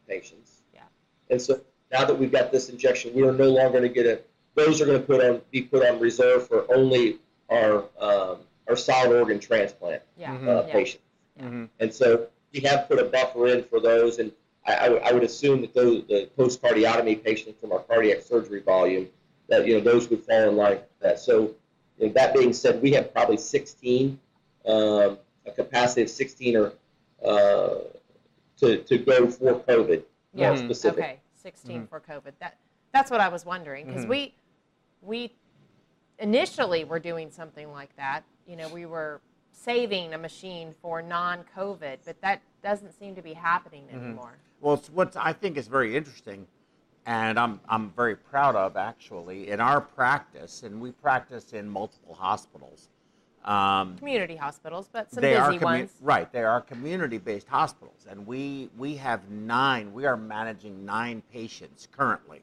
patients. Yeah. And so now that we've got this injection, we are no longer going to get it. Those are going to put on be put on reserve for only our um, our solid organ transplant Yeah. Uh, Yeah. patients. Mhm. And so we have put a buffer in for those, and I, I, I would assume that those the post cardiotomy patients from our cardiac surgery volume that you know those would fall in line with that. So you know, that being said, we have probably 16 um, a capacity of 16 or uh, to to go for COVID. Yeah. specific. Okay, 16 for COVID. That that's what I was wondering because Mhm. we we initially were doing something like that. You know, we were saving a machine for non-COVID, but that doesn't seem to be happening anymore. Well, it's what I think is very interesting, and I'm I'm very proud of actually in our practice, and we practice in multiple hospitals. Um, Community hospitals, but some they are busy commu- ones. right. They are community-based hospitals, and we we have nine. We are managing nine patients currently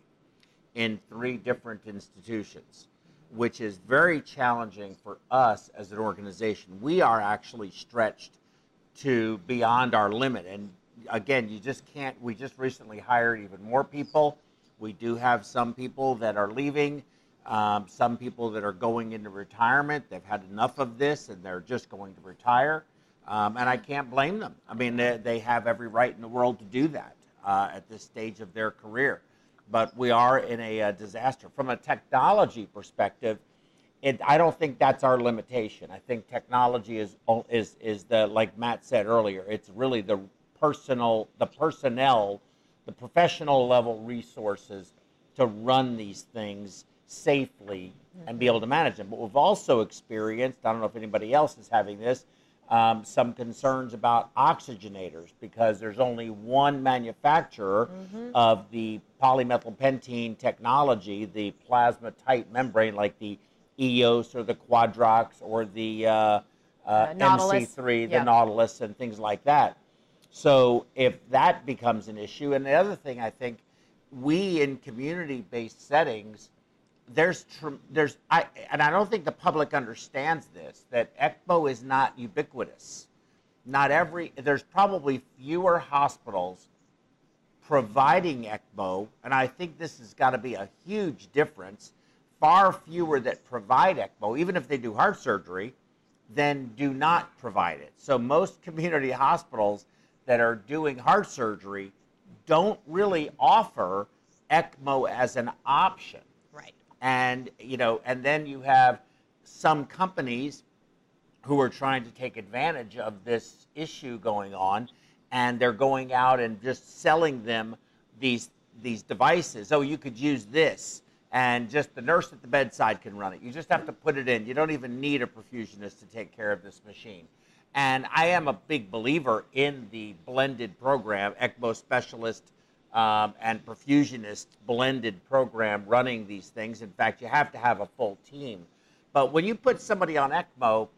in three different institutions, which is very challenging for us as an organization. We are actually stretched to beyond our limit, and again, you just can't. We just recently hired even more people. We do have some people that are leaving. Um, some people that are going into retirement, they've had enough of this and they're just going to retire. Um, and I can't blame them. I mean, they, they have every right in the world to do that uh, at this stage of their career. But we are in a, uh disaster. From a technology perspective, it, I don't think that's our limitation. I think technology is is is the like Matt said earlier. It's really the personal, the personnel, the professional level resources to run these things safely and be able to manage them. But we've also experienced, I don't know if anybody else is having this, um, some concerns about oxygenators because there's only one manufacturer of the polymethylpentene technology, the plasma tight membrane, like the EOS or the Quadrox or the uh, uh, Uh, MC3, the Yeah. Nautilus, and things like that. So if that becomes an issue, and the other thing I think, we in community-based settings, there's there's I and I don't think the public understands this that ECMO is not ubiquitous. Not every there's probably fewer hospitals providing ECMO, and I think this has got to be a huge difference. Far fewer that provide ECMO, even if they do heart surgery, than do not provide it. So most community hospitals that are doing heart surgery don't really offer ECMO as an option. And you know and then you have some companies who are trying to take advantage of this issue going on and they're going out and just selling them these these devices. Oh you could use this and just the nurse at the bedside can run it. You just have to put it in. You don't even need a perfusionist to take care of this machine. And i am a big believer in the blended program ecmo specialist um, and perfusionist blended program running these things. In fact, you have to have a full team. But when you put somebody on ECMO,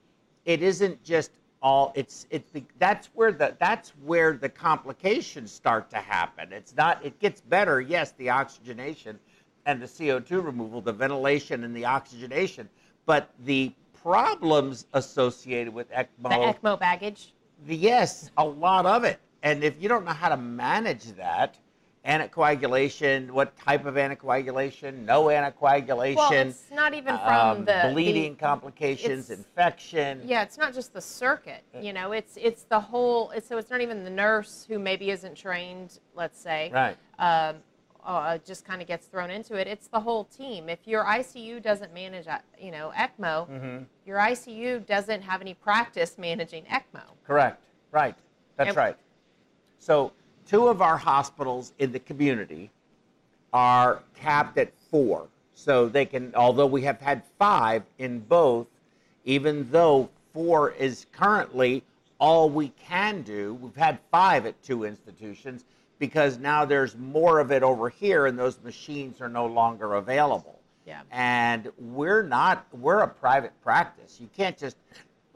it isn't just all. It's it's the, that's where the that's where the complications start to happen. It's not. It gets better. Yes, the oxygenation and the CO2 removal, the ventilation and the oxygenation, but the problems associated with ECMO The ECMO baggage. yes, a lot of it. And if you don't know how to manage that, anticoagulation, what type of anticoagulation, no anticoagulation, Well, it's not even from um, the bleeding the- complications, infection. Yeah, it's not just the circuit. You know, it's it's the whole. It's, so it's not even the nurse who maybe isn't trained. Let's say, Right. um, uh, just kind of gets thrown into it. It's the whole team. If your ICU doesn't manage, uh, you know, ECMO, Mm-hmm. your ICU doesn't have any practice managing ECMO. Correct. Right. That's And- right. So, two of our hospitals in the community are capped at four. So they can, although we have had five in both, even though four is currently all we can do, we've had five at two institutions because now there's more of it over here and those machines are no longer available. Yeah. And we're not, we're a private practice. You can't just,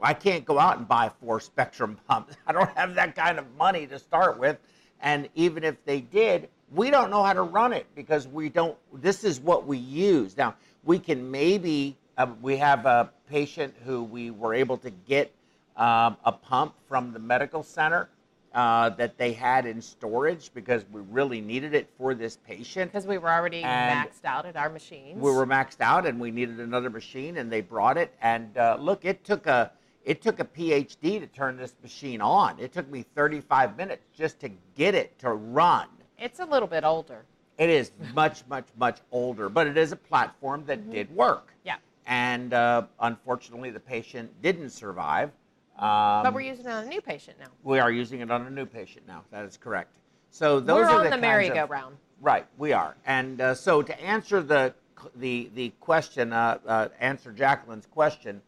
I can't go out and buy four Spectrum pumps. I don't have that kind of money to start with. And even if they did, we don't know how to run it because we don't, this is what we use. Now, we can maybe, uh, we have a patient who we were able to get um, a pump from the medical center uh, that they had in storage because we really needed it for this patient Because we were already And maxed out at our machines. we were maxed out and we needed another machine and they brought it and uh, look it took a it took a phd to turn this machine on it took me 35 minutes just to get it to run It's a little bit older. it is much much much older but it is a platform that did work Yeah. and uh, unfortunately the patient didn't survive um, But we're using it on a new patient now. we are using it on a new patient now that is correct so those we're are on the, the, merry-go-round. Right, we are. And uh, so to answer the the the question, uh, uh, answer Jacqueline's question.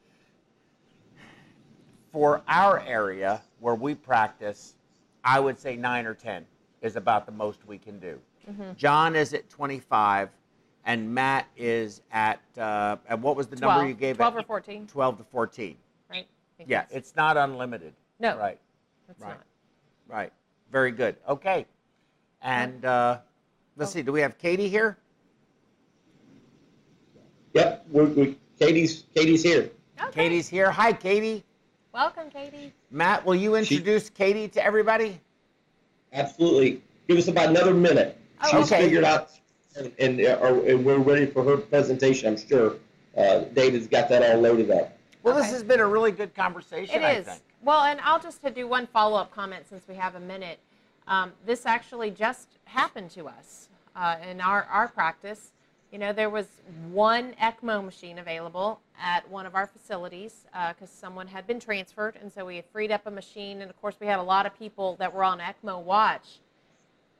For our area where we practice, I would say nine or ten is about the most we can do. Mm-hmm. John is at twenty-five, and Matt is at uh, and what was the 12, number you gave? 12 it? or 14, Twelve to fourteen. right? Yeah, that's- it's not unlimited. No. Right. It's right. not. Right. Very good. Okay. And uh, let's see. Do we have Katie here? Yep, we're, we Katie's Katie's here. Okay. Katie's here. Hi, Katie. Welcome, Katie. Matt, will you introduce Katie to everybody? Absolutely. Give us about another minute. Oh, She's okay. figured out, and, and, uh, and we're ready for her presentation. I'm sure uh, David's got that all loaded up. Well, this has been a really good conversation. It I is. think. Well, and I'll just do one follow-up comment since we have a minute. Um, this actually just happened to us uh, in our, our practice. You know, there was one ECMO machine available at one of our facilities because someone had been transferred, and so we had freed up a machine. And of course, we had a lot of people that were on ECMO watch,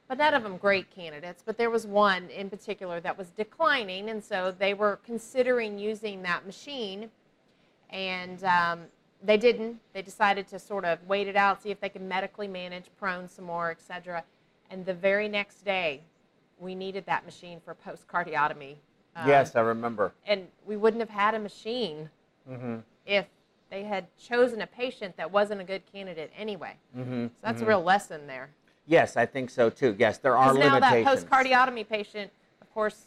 but none of them great candidates. But there was one in particular that was declining, and so they were considering using that machine and um, they didn't. They decided to sort of wait it out, see if they could medically manage prone some more, et cetera. And the very next day, we needed that machine for post cardiotomy. Um, yes, I remember. And we wouldn't have had a machine Mm-hmm. if they had chosen a patient that wasn't a good candidate anyway. Mm-hmm. So that's a real lesson there. Yes, I think so too. Yes, there are now that limitations. post cardiotomy patient, of course,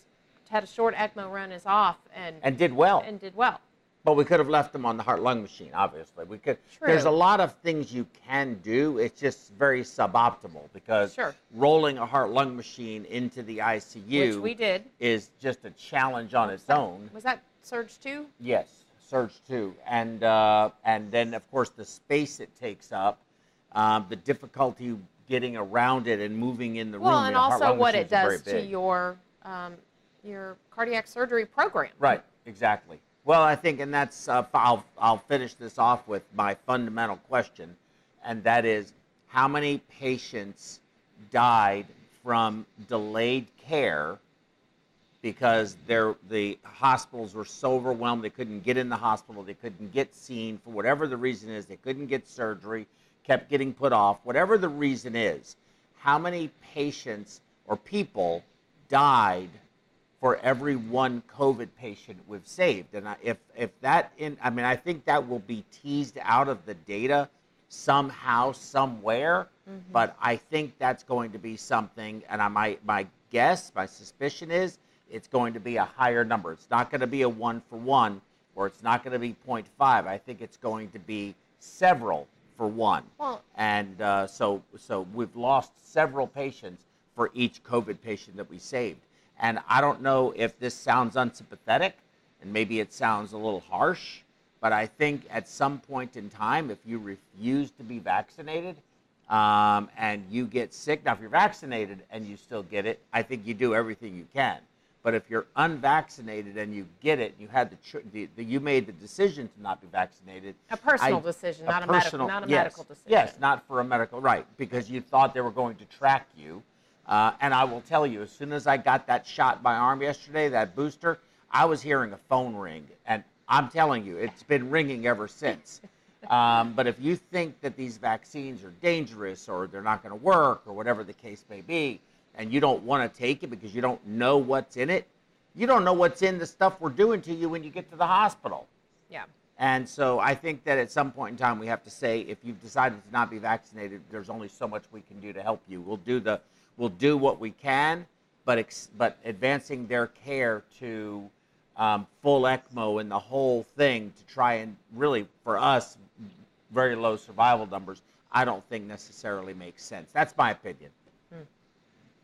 had a short ECMO run, is off, and and did well. and did well. But we could have left them on the heart lung machine, obviously. We could True. there's a lot of things you can do. It's just very suboptimal because Sure. rolling a heart lung machine into the ICU Which we did. is just a challenge on its own. Was that Surge 2? Yes, Surge 2. And uh, and then of course the space it takes up, um, the difficulty getting around it and moving in the Well, room. and know, heart also what it machines are very does to your um, your cardiac surgery program. Right, exactly. Well, I think, and that's, uh, I'll, I'll finish this off with my fundamental question, and that is how many patients died from delayed care because the hospitals were so overwhelmed they couldn't get in the hospital, they couldn't get seen for whatever the reason is, they couldn't get surgery, kept getting put off, whatever the reason is. How many patients or people died for every one COVID patient we've saved. And I, if if that in, I mean, I think that will be teased out of the data somehow, somewhere. But I think that's going to be something. And I my my guess, my suspicion is it's going to be a higher number. It's not going to be a one for one, or it's not going to be 0.5. I think it's going to be several for one. Well, And uh, so, so we've lost several patients for each COVID patient that we saved. And I don't know if this sounds unsympathetic and maybe it sounds a little harsh, but I think at some point in time, if you refuse to be vaccinated um, and you get sick, now if you're vaccinated and you still get it, I think you do everything you can. But if you're unvaccinated and you get it, you had the, the, the you made the decision to not be vaccinated. A personal I, decision, a not, personal, a medical, not a yes, medical decision. Yes, not for a medical right, because you thought they were going to track you. Uh, and I will tell you, as soon as I got that shot my arm yesterday, that booster, I was hearing a phone ring, and I'm telling you, it's been ringing ever since. Um, but if you think that these vaccines are dangerous or they're not going to work or whatever the case may be, and you don't want to take it because you don't know what's in it, you don't know what's in the stuff we're doing to you when you get to the hospital. Yeah. And so I think that at some point in time we have to say if you've decided to not be vaccinated, there's only so much we can do to help you. We'll do the we'll do what we can, but ex, but advancing their care to um, full ECMO and the whole thing to try and really for us very low survival numbers, I don't think necessarily makes sense. That's my opinion.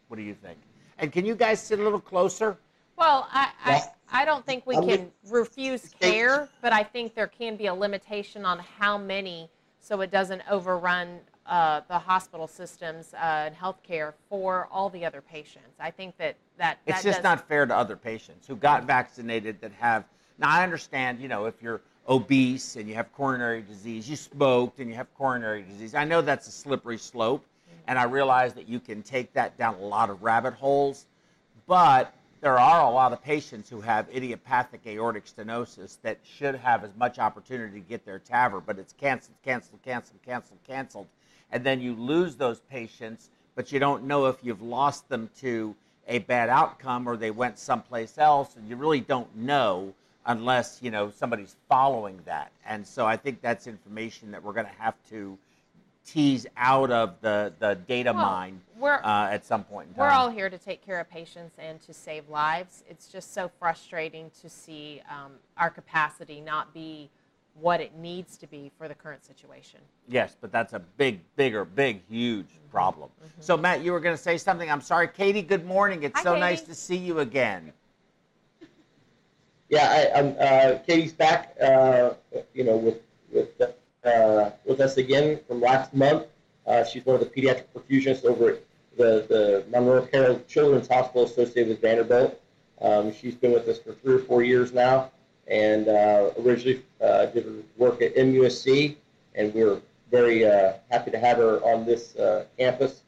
What do you think? And can you guys sit a little closer? Well, I, I, I don't think we can refuse care, but I think there can be a limitation on how many so it doesn't overrun uh, the hospital systems uh, and healthcare for all the other patients. I think that that, it's just not fair to other patients who got vaccinated that have. Now I understand, you know, if you're obese and you have coronary disease, you smoked and you have coronary disease. I know that's a slippery slope, and I realize that you can take that down a lot of rabbit holes, but there are a lot of patients who have idiopathic aortic stenosis that should have as much opportunity to get their TAVR, but it's canceled, canceled, canceled, canceled, canceled. And then you lose those patients, but you don't know if you've lost them to a bad outcome or they went someplace else, and you really don't know unless you know somebody's following that. And so I think that's information that we're going to have to tease out of the, the data well, mine uh, at some point in time. We're all here to take care of patients and to save lives. It's just so frustrating to see um, our capacity not be what it needs to be for the current situation. Yes, but that's a big, bigger, big, huge mm-hmm. problem. Mm-hmm. So, Matt, you were going to say something. I'm sorry. Katie, good morning. It's Hi, so Katie. nice to see you again. Yeah, I, am uh, Katie's back, uh, you know, with, with uh, with us again from last month. Uh, she's one of the pediatric perfusionists over at the, the Monroe Carell Children's Hospital associated with Vanderbilt. Um, she's been with us for three or four years now and uh, originally uh, did work at MUSC, and we're very uh, happy to have her on this uh, campus.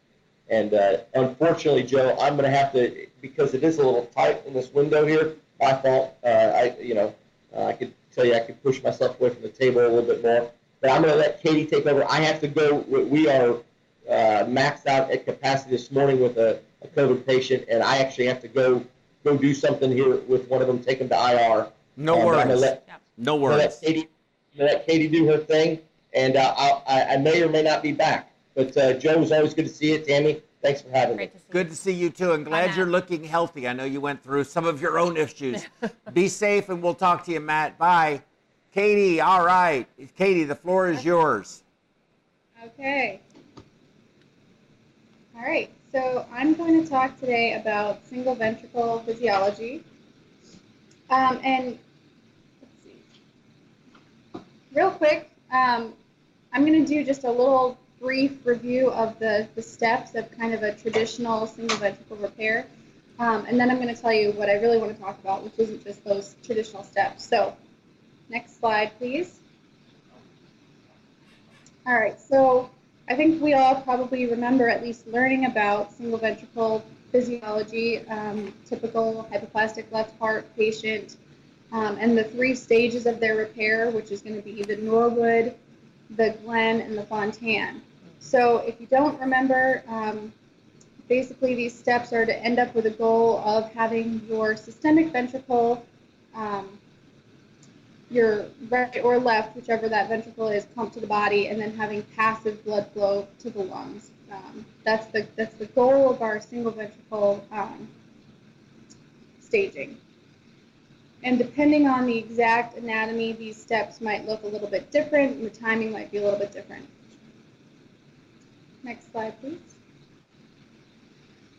And unfortunately, Joe, I'm going to have to, because it is a little tight in this window here, my fault. I, you know, I could tell you I could push myself away from the table a little bit more. But I'm going to let Katie take over. I have to go. We are uh, maxed out at capacity this morning with a, a COVID patient, and I actually have to go go do something here with one of them, take them to IR. No and worries. Let, yeah. No worries. Let Katie, let Katie do her thing, and uh, I, I may or may not be back. But uh, Joe, was always good to see you. Tammy, thanks for having Great me. To good to see you too, and glad you're looking healthy. I know you went through some of your own issues. be safe, and we'll talk to you, Matt. Bye. Katie, all right. Katie, the floor is yours. Okay. All right, so I'm going to talk today about single ventricle physiology. Um, and let's see. Real quick, um, I'm going to do just a little brief review of the, the steps of kind of a traditional single ventricle repair. Um, and then I'm going to tell you what I really want to talk about, which isn't just those traditional steps. So Next slide, please. All right, so I think we all probably remember at least learning about single ventricle physiology, um, typical hypoplastic left heart patient, um, and the three stages of their repair, which is going to be the Norwood, the Glenn, and the Fontan. So if you don't remember, um, basically these steps are to end up with a goal of having your systemic ventricle um, your right or left, whichever that ventricle is, pumped to the body, and then having passive blood flow to the lungs. Um, that's the that's the goal of our single ventricle um, staging. And depending on the exact anatomy, these steps might look a little bit different, and the timing might be a little bit different. Next slide, please.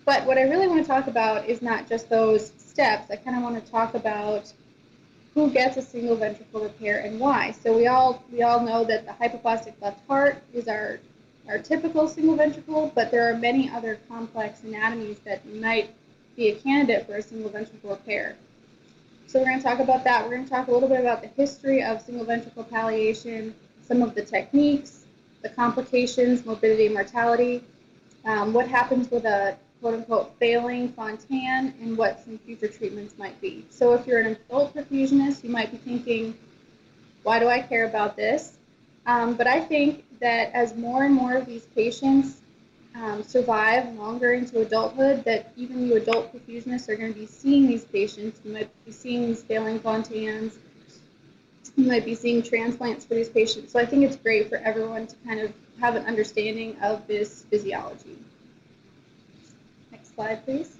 But what I really want to talk about is not just those steps. I kind of want to talk about who gets a single ventricle repair and why. So we all we all know that the hypoplastic left heart is our our typical single ventricle, but there are many other complex anatomies that might be a candidate for a single ventricle repair. So we're going to talk about that. We're going to talk a little bit about the history of single ventricle palliation, some of the techniques, the complications, morbidity, mortality, um, what happens with a quote unquote failing Fontan, and what some future treatments might be. So if you're an adult perfusionist, you might be thinking, why do I care about this? Um, but I think that as more and more of these patients um, survive longer into adulthood, that even you adult perfusionists are going to be seeing these patients. You might be seeing these failing Fontans. You might be seeing transplants for these patients. So I think it's great for everyone to kind of have an understanding of this physiology. Next slide, please.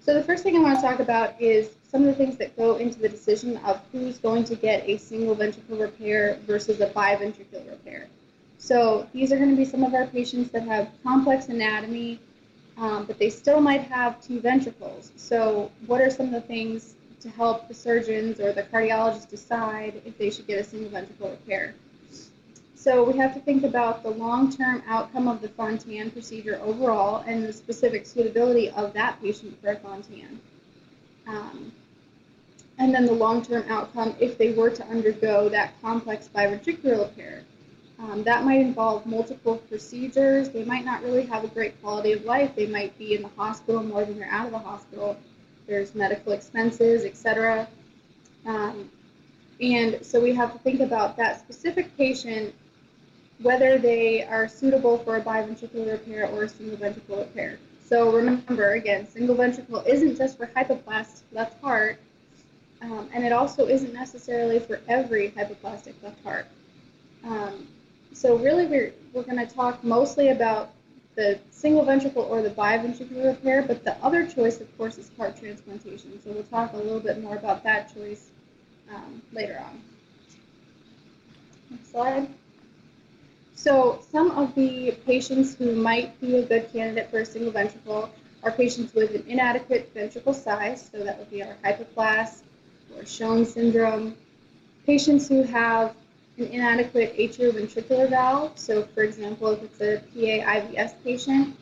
So the first thing I want to talk about is some of the things that go into the decision of who's going to get a single ventricle repair versus a biventricular repair. So these are going to be some of our patients that have complex anatomy, um, but they still might have two ventricles. So what are some of the things to help the surgeons or the cardiologists decide if they should get a single ventricle repair? So we have to think about the long-term outcome of the Fontan procedure overall and the specific suitability of that patient for a Fontan. Um, and then the long-term outcome if they were to undergo that complex biventricular repair. Um, that might involve multiple procedures. They might not really have a great quality of life. They might be in the hospital more than they're out of the hospital. There's medical expenses, etc. Um, and so we have to think about that specific patient, whether they are suitable for a biventricular repair or a single ventricle repair. So remember, again, single ventricle isn't just for hypoplastic left heart, um, and it also isn't necessarily for every hypoplastic left heart. Um, so really we're, we're going to talk mostly about the single ventricle or the biventricular repair, but the other choice, of course, is heart transplantation. So we'll talk a little bit more about that choice um, later on. Next slide. So some of the patients who might be a good candidate for a single ventricle are patients with an inadequate ventricle size, so that would be our hypoplas or Shone syndrome, patients who have an inadequate atrioventricular valve, so for example, if it's a PA-IVS patient,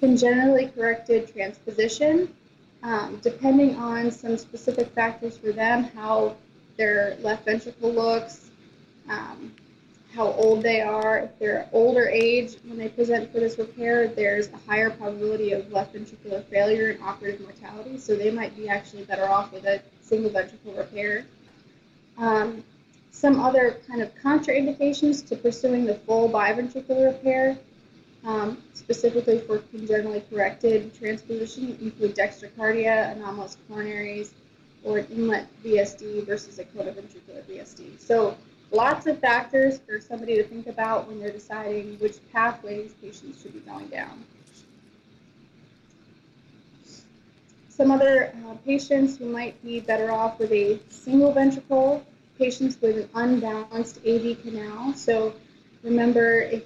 congenitally corrected transposition, um, depending on some specific factors for them, how their left ventricle looks, um, how old they are. If they're older age, when they present for this repair, there's a higher probability of left ventricular failure and operative mortality, so they might be actually better off with a single ventricle repair. Um, some other kind of contraindications to pursuing the full biventricular repair, um, specifically for congenitally corrected transposition, include dextrocardia, anomalous coronaries, or an inlet VSD versus a conoventricular VSD. So lots of factors for somebody to think about when they're deciding which pathways patients should be going down. Some other uh, patients who might be better off with a single ventricle patients with an unbalanced AV canal. So remember, if,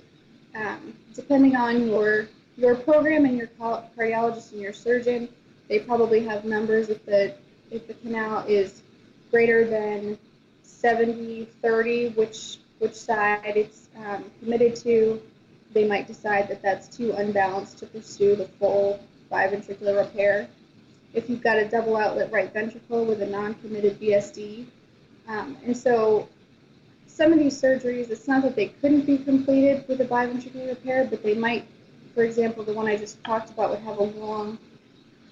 um, depending on your your program and your cardiologist and your surgeon, they probably have numbers if the if the canal is greater than 70 30, which which side it's um, committed to. They might decide that that's too unbalanced to pursue the full biventricular repair. If you've got a double outlet right ventricle with a non-committed VSD, um, and so some of these surgeries, it's not that they couldn't be completed with a biventricular repair, but they might, for example, the one I just talked about would have a long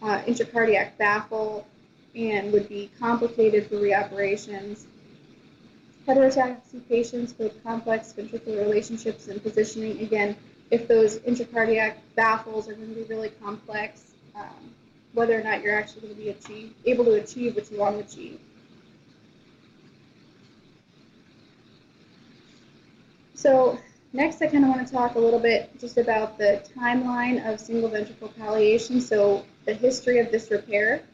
uh, intracardiac baffle and would be complicated for reoperations. Heterotaxy patients with complex ventricular relationships and positioning, again, if those intracardiac baffles are going to be really complex, um, whether or not you're actually going to be achieve, able to achieve what you want to achieve. So next I kind of want to talk a little bit just about the timeline of single ventricle palliation, so the history of this repair.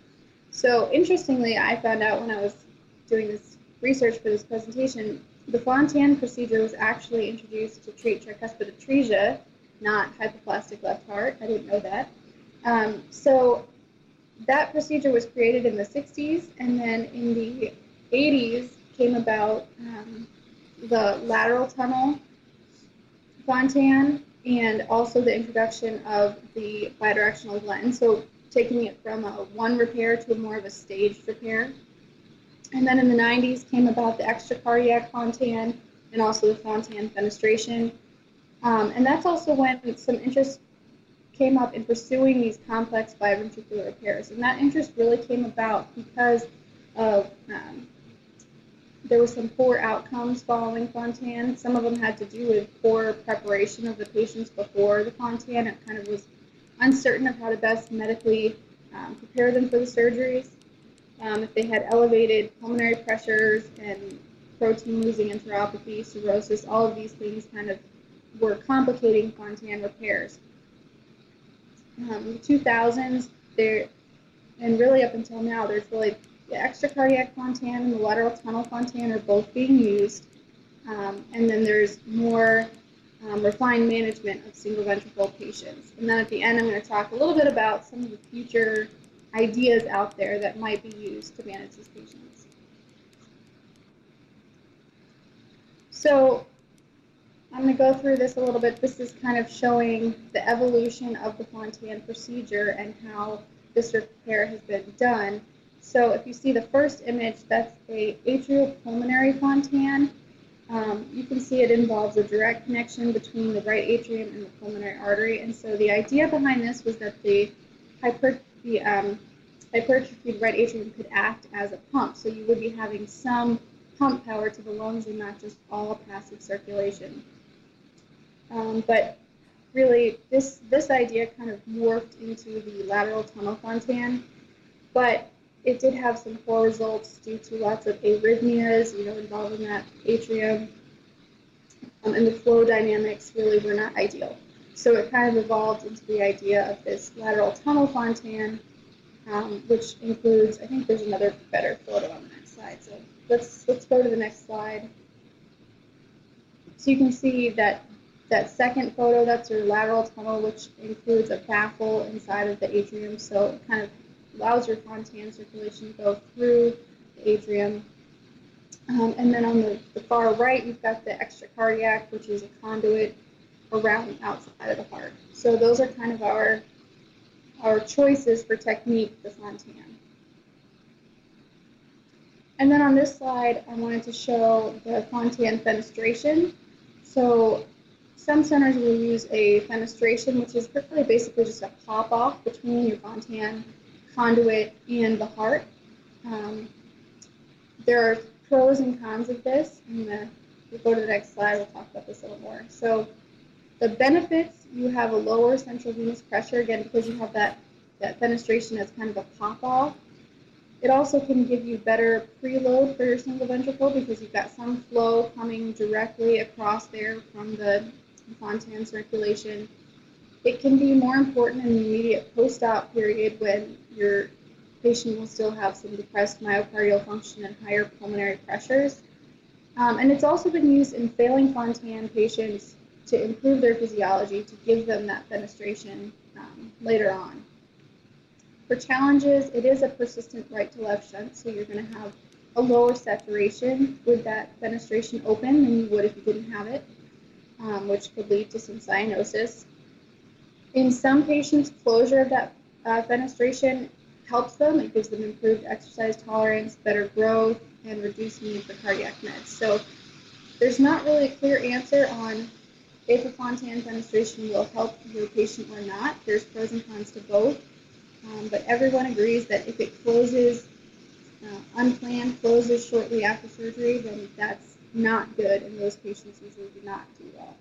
So interestingly, I found out when I was doing this research for this presentation, the Fontan procedure was actually introduced to treat tricuspid atresia not hypoplastic left heart. I didn't know that. Um, so that procedure was created in the 60s, and then in the 80s came about um, the lateral tunnel Fontan and also the introduction of the bidirectional Glenns. So taking it from a one repair to a more of a staged repair. And then in the 90s came about the extracardiac Fontan and also the Fontan fenestration. Um, and that's also when some interest came up in pursuing these complex biventricular repairs. And that interest really came about because of um, there were some poor outcomes following Fontan. Some of them had to do with poor preparation of the patients before the Fontan. It kind of was uncertain of how to best medically um, prepare them for the surgeries. Um, if they had elevated pulmonary pressures and protein losing enteropathy, cirrhosis, all of these things kind of were complicating Fontan repairs. Um, the 2000s, there, and really up until now, there's really the extracardiac Fontan and the lateral tunnel Fontan are both being used. Um, and then there's more um, refined management of single ventricle patients. And then at the end, I'm going to talk a little bit about some of the future ideas out there that might be used to manage these patients. So I'm going to go through this a little bit. This is kind of showing the evolution of the Fontan procedure and how this repair has been done. So if you see the first image, that's a atriopulmonary Fontan. Um, you can see it involves a direct connection between the right atrium and the pulmonary artery. And so the idea behind this was that the, hyper, the um, hypertrophied right atrium could act as a pump. So you would be having some pump power to the lungs and not just all passive circulation. Um, but really, this, this idea kind of morphed into the lateral tunnel Fontan. But it did have some poor results due to lots of arrhythmias, you know, involving that atrium. Um, and the flow dynamics really were not ideal. So it kind of evolved into the idea of this lateral tunnel Fontan, um, which includes, I think there's another better photo on the next slide. So let's, let's go to the next slide. So you can see that that second photo, that's your lateral tunnel, which includes a baffle inside of the atrium. So it kind of allows your Fontan circulation to go through the atrium. Um, and then on the, the, far right, you've got the extracardiac, which is a conduit around the outside of the heart. So those are kind of our, our choices for technique for Fontan. And then on this slide, I wanted to show the Fontan fenestration. So some centers will use a fenestration, which is really basically just a pop off between your Fontan conduit and the heart. Um, there are pros and cons of this. And the, we'll go to the next slide, we'll talk about this a little more. So the benefits, you have a lower central venous pressure, again, because you have that, that fenestration as kind of a pop-off. It also can give you better preload for your single ventricle because you've got some flow coming directly across there from the Fontan circulation. It can be more important in the immediate post-op period when your patient will still have some depressed myocardial function and higher pulmonary pressures. Um, and it's also been used in failing Fontan patients to improve their physiology, to give them that fenestration um, later on. For challenges, it is a persistent right to left shunt, so you're going to have a lower saturation with that fenestration open than you would if you didn't have it, um, which could lead to some cyanosis. In some patients, closure of that uh, fenestration helps them. It gives them improved exercise tolerance, better growth, and reduced need for cardiac meds. So there's not really a clear answer on if a Fontan fenestration will help your patient or not. There's pros and cons to both. Um, but everyone agrees that if it closes, uh, unplanned closes shortly after surgery, then that's not good, and those patients usually do not do well.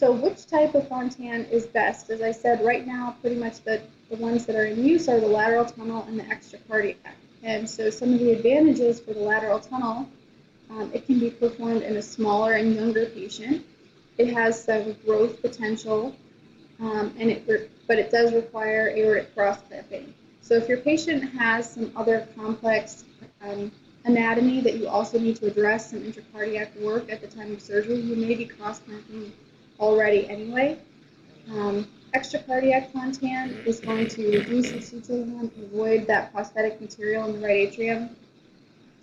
So which type of Fontan is best? As I said, right now, pretty much the, the ones that are in use are the lateral tunnel and the extracardiac. And so some of the advantages for the lateral tunnel, um, it can be performed in a smaller and younger patient. It has some growth potential, um, and it, but it does require aortic cross clamping. So if your patient has some other complex um, anatomy that you also need to address some intracardiac work at the time of surgery, you may be cross-clamping already anyway. Um, extracardiac Fontan is going to reduce the CT1, avoid that prosthetic material in the right atrium,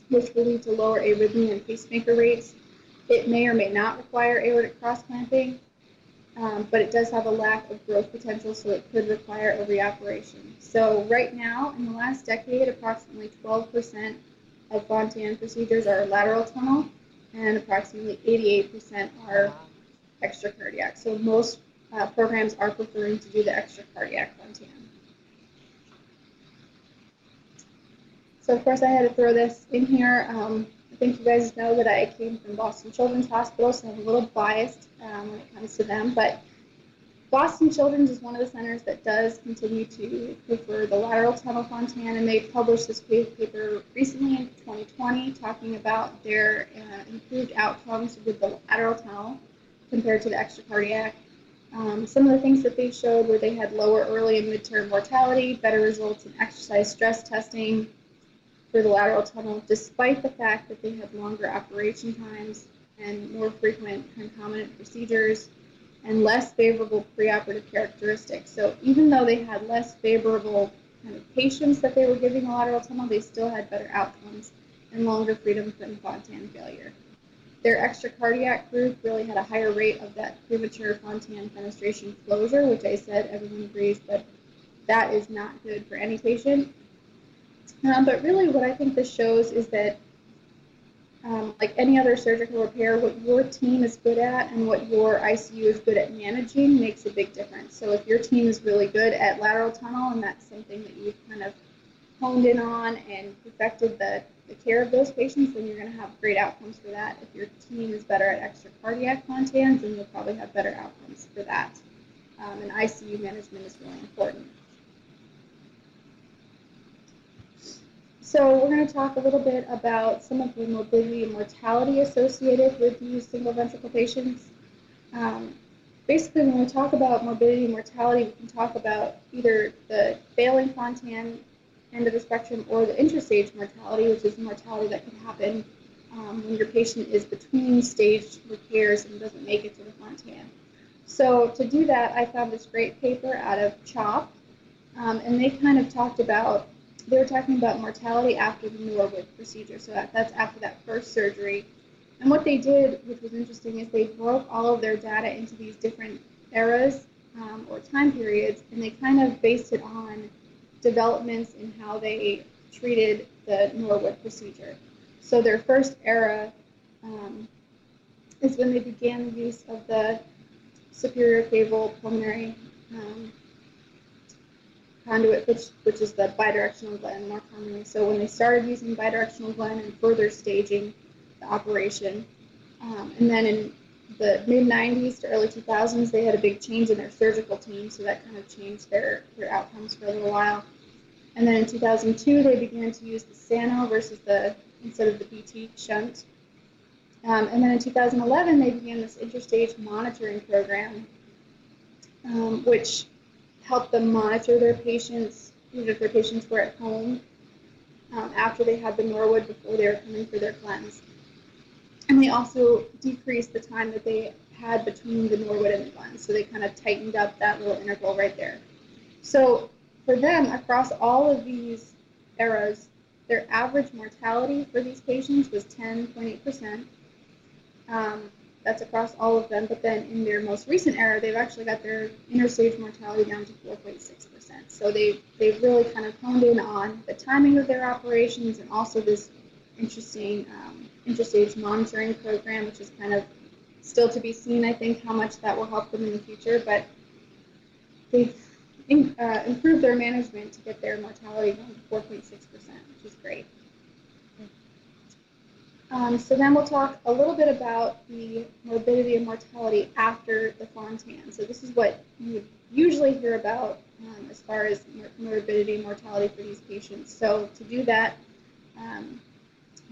which will lead to lower arrhythmia and pacemaker rates. It may or may not require aortic cross-clamping, um, but it does have a lack of growth potential, so it could require a reoperation. So right now, in the last decade, approximately 12% of Fontan procedures are lateral tunnel, and approximately 88% are extracardiac. So most uh, programs are preferring to do the extra extracardiac Fontan. So of course I had to throw this in here. Um, I think you guys know that I came from Boston Children's Hospital, so I'm a little biased um, when it comes to them. But Boston Children's is one of the centers that does continue to prefer the lateral tunnel Fontan, and they published this paper recently in 2020 talking about their uh, improved outcomes with the lateral tunnel compared to the extracardiac. Um, some of the things that they showed were they had lower early and midterm mortality, better results in exercise stress testing for the lateral tunnel, despite the fact that they had longer operation times and more frequent concomitant procedures and less favorable preoperative characteristics. So even though they had less favorable kind of patients that they were giving a lateral tunnel, they still had better outcomes and longer freedom from Fontan failure. Their extracardiac group really had a higher rate of that premature Fontan fenestration closure, which I said everyone agrees, but that is not good for any patient. Um, but really, what I think this shows is that um, like any other surgical repair, what your team is good at and what your ICU is good at managing makes a big difference. So if your team is really good at lateral tunnel and that's something that you've kind of honed in on and perfected the, the care of those patients, then you're going to have great outcomes for that. If your team is better at extracardiac Fontans, then you'll probably have better outcomes for that. Um, and ICU management is really important. So we're going to talk a little bit about some of the morbidity and mortality associated with these single ventricle patients. Um, basically, when we talk about morbidity and mortality, we can talk about either the failing Fontan end of the spectrum or the interstage mortality, which is mortality that can happen um, when your patient is between staged repairs and doesn't make it to the Fontan. So to do that, I found this great paper out of CHOP, um, and they kind of talked about they were talking about mortality after the Norwood procedure. So that, that's after that first surgery. And what they did, which was interesting, is they broke all of their data into these different eras um, or time periods, and they kind of based it on developments in how they treated the Norwood procedure. So their first era um, is when they began the use of the superior caval pulmonary um, conduit, which, which is the bidirectional Glenn more commonly. So when they started using bidirectional Glenn and further staging the operation, um, and then in the mid 90s to early 2000s, they had a big change in their surgical team, so that kind of changed their, their outcomes for a little while. And then in 2002, they began to use the Sano versus the instead of the BT shunt. Um, and then in 2011, they began this interstage monitoring program, um, which helped them monitor their patients, even if their patients were at home um, after they had the Norwood before they were coming for their Glenns. And they also decreased the time that they had between the Norwood and the Glenns. So they kind of tightened up that little interval right there. So for them, across all of these eras, their average mortality for these patients was 10.8%. Um, that's across all of them. But then in their most recent era, they've actually got their interstage mortality down to 4.6%. So they, they've really kind of honed in on the timing of their operations and also this interesting um, interstage monitoring program, which is kind of still to be seen, I think, how much that will help them in the future. But they've in, uh, improved their management to get their mortality down to 4.6%, which is great. Um, so then we'll talk a little bit about the morbidity and mortality after the Fontan. So this is what you would usually hear about um, as far as morbidity and mortality for these patients. So to do that, um,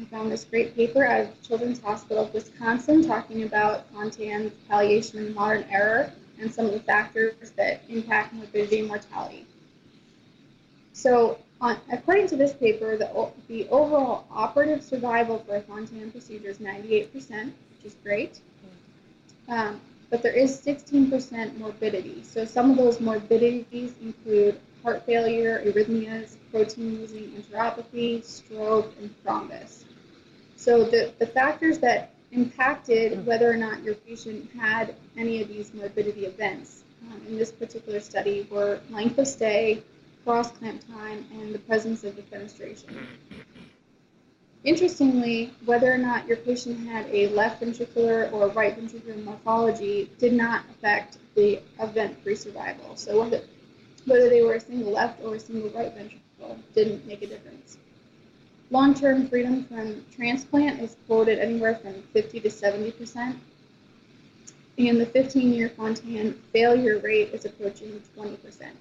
I found this great paper out of Children's Hospital of Wisconsin talking about Fontan palliation and modern era and some of the factors that impact morbidity and mortality. So On, according to this paper, the, the overall operative survival for a Fontan procedure is 98%, which is great. Um, but there is 16% morbidity. So some of those morbidities include heart failure, arrhythmias, protein losing enteropathy, stroke, and thrombus. So the, the factors that impacted whether or not your patient had any of these morbidity events um, in this particular study were length of stay, cross clamp time, and the presence of defenestration. Interestingly, whether or not your patient had a left ventricular or right ventricular morphology did not affect the event-free survival. So whether, whether they were a single left or a single right ventricle didn't make a difference. Long-term freedom from transplant is quoted anywhere from 50 to 70 percent, and the 15-year Fontan failure rate is approaching 20 percent.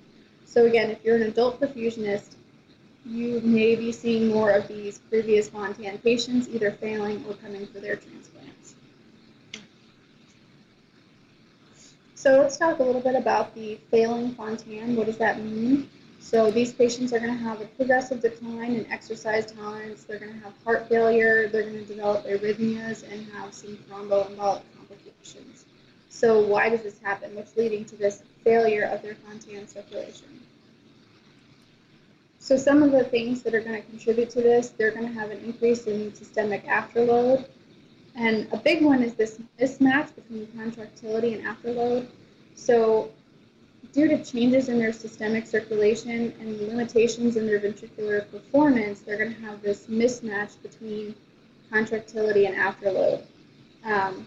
So again, if you're an adult perfusionist, you may be seeing more of these previous Fontan patients either failing or coming for their transplants. So let's talk a little bit about the failing Fontan. What does that mean? So these patients are going to have a progressive decline in exercise tolerance. They're going to have heart failure. They're going to develop arrhythmias and have some thromboembolic complications. So why does this happen? What's leading to this failure of their Fontan circulation? So some of the things that are going to contribute to this, they're going to have an increase in systemic afterload. And a big one is this mismatch between contractility and afterload. So due to changes in their systemic circulation and limitations in their ventricular performance, they're going to have this mismatch between contractility and afterload. Um,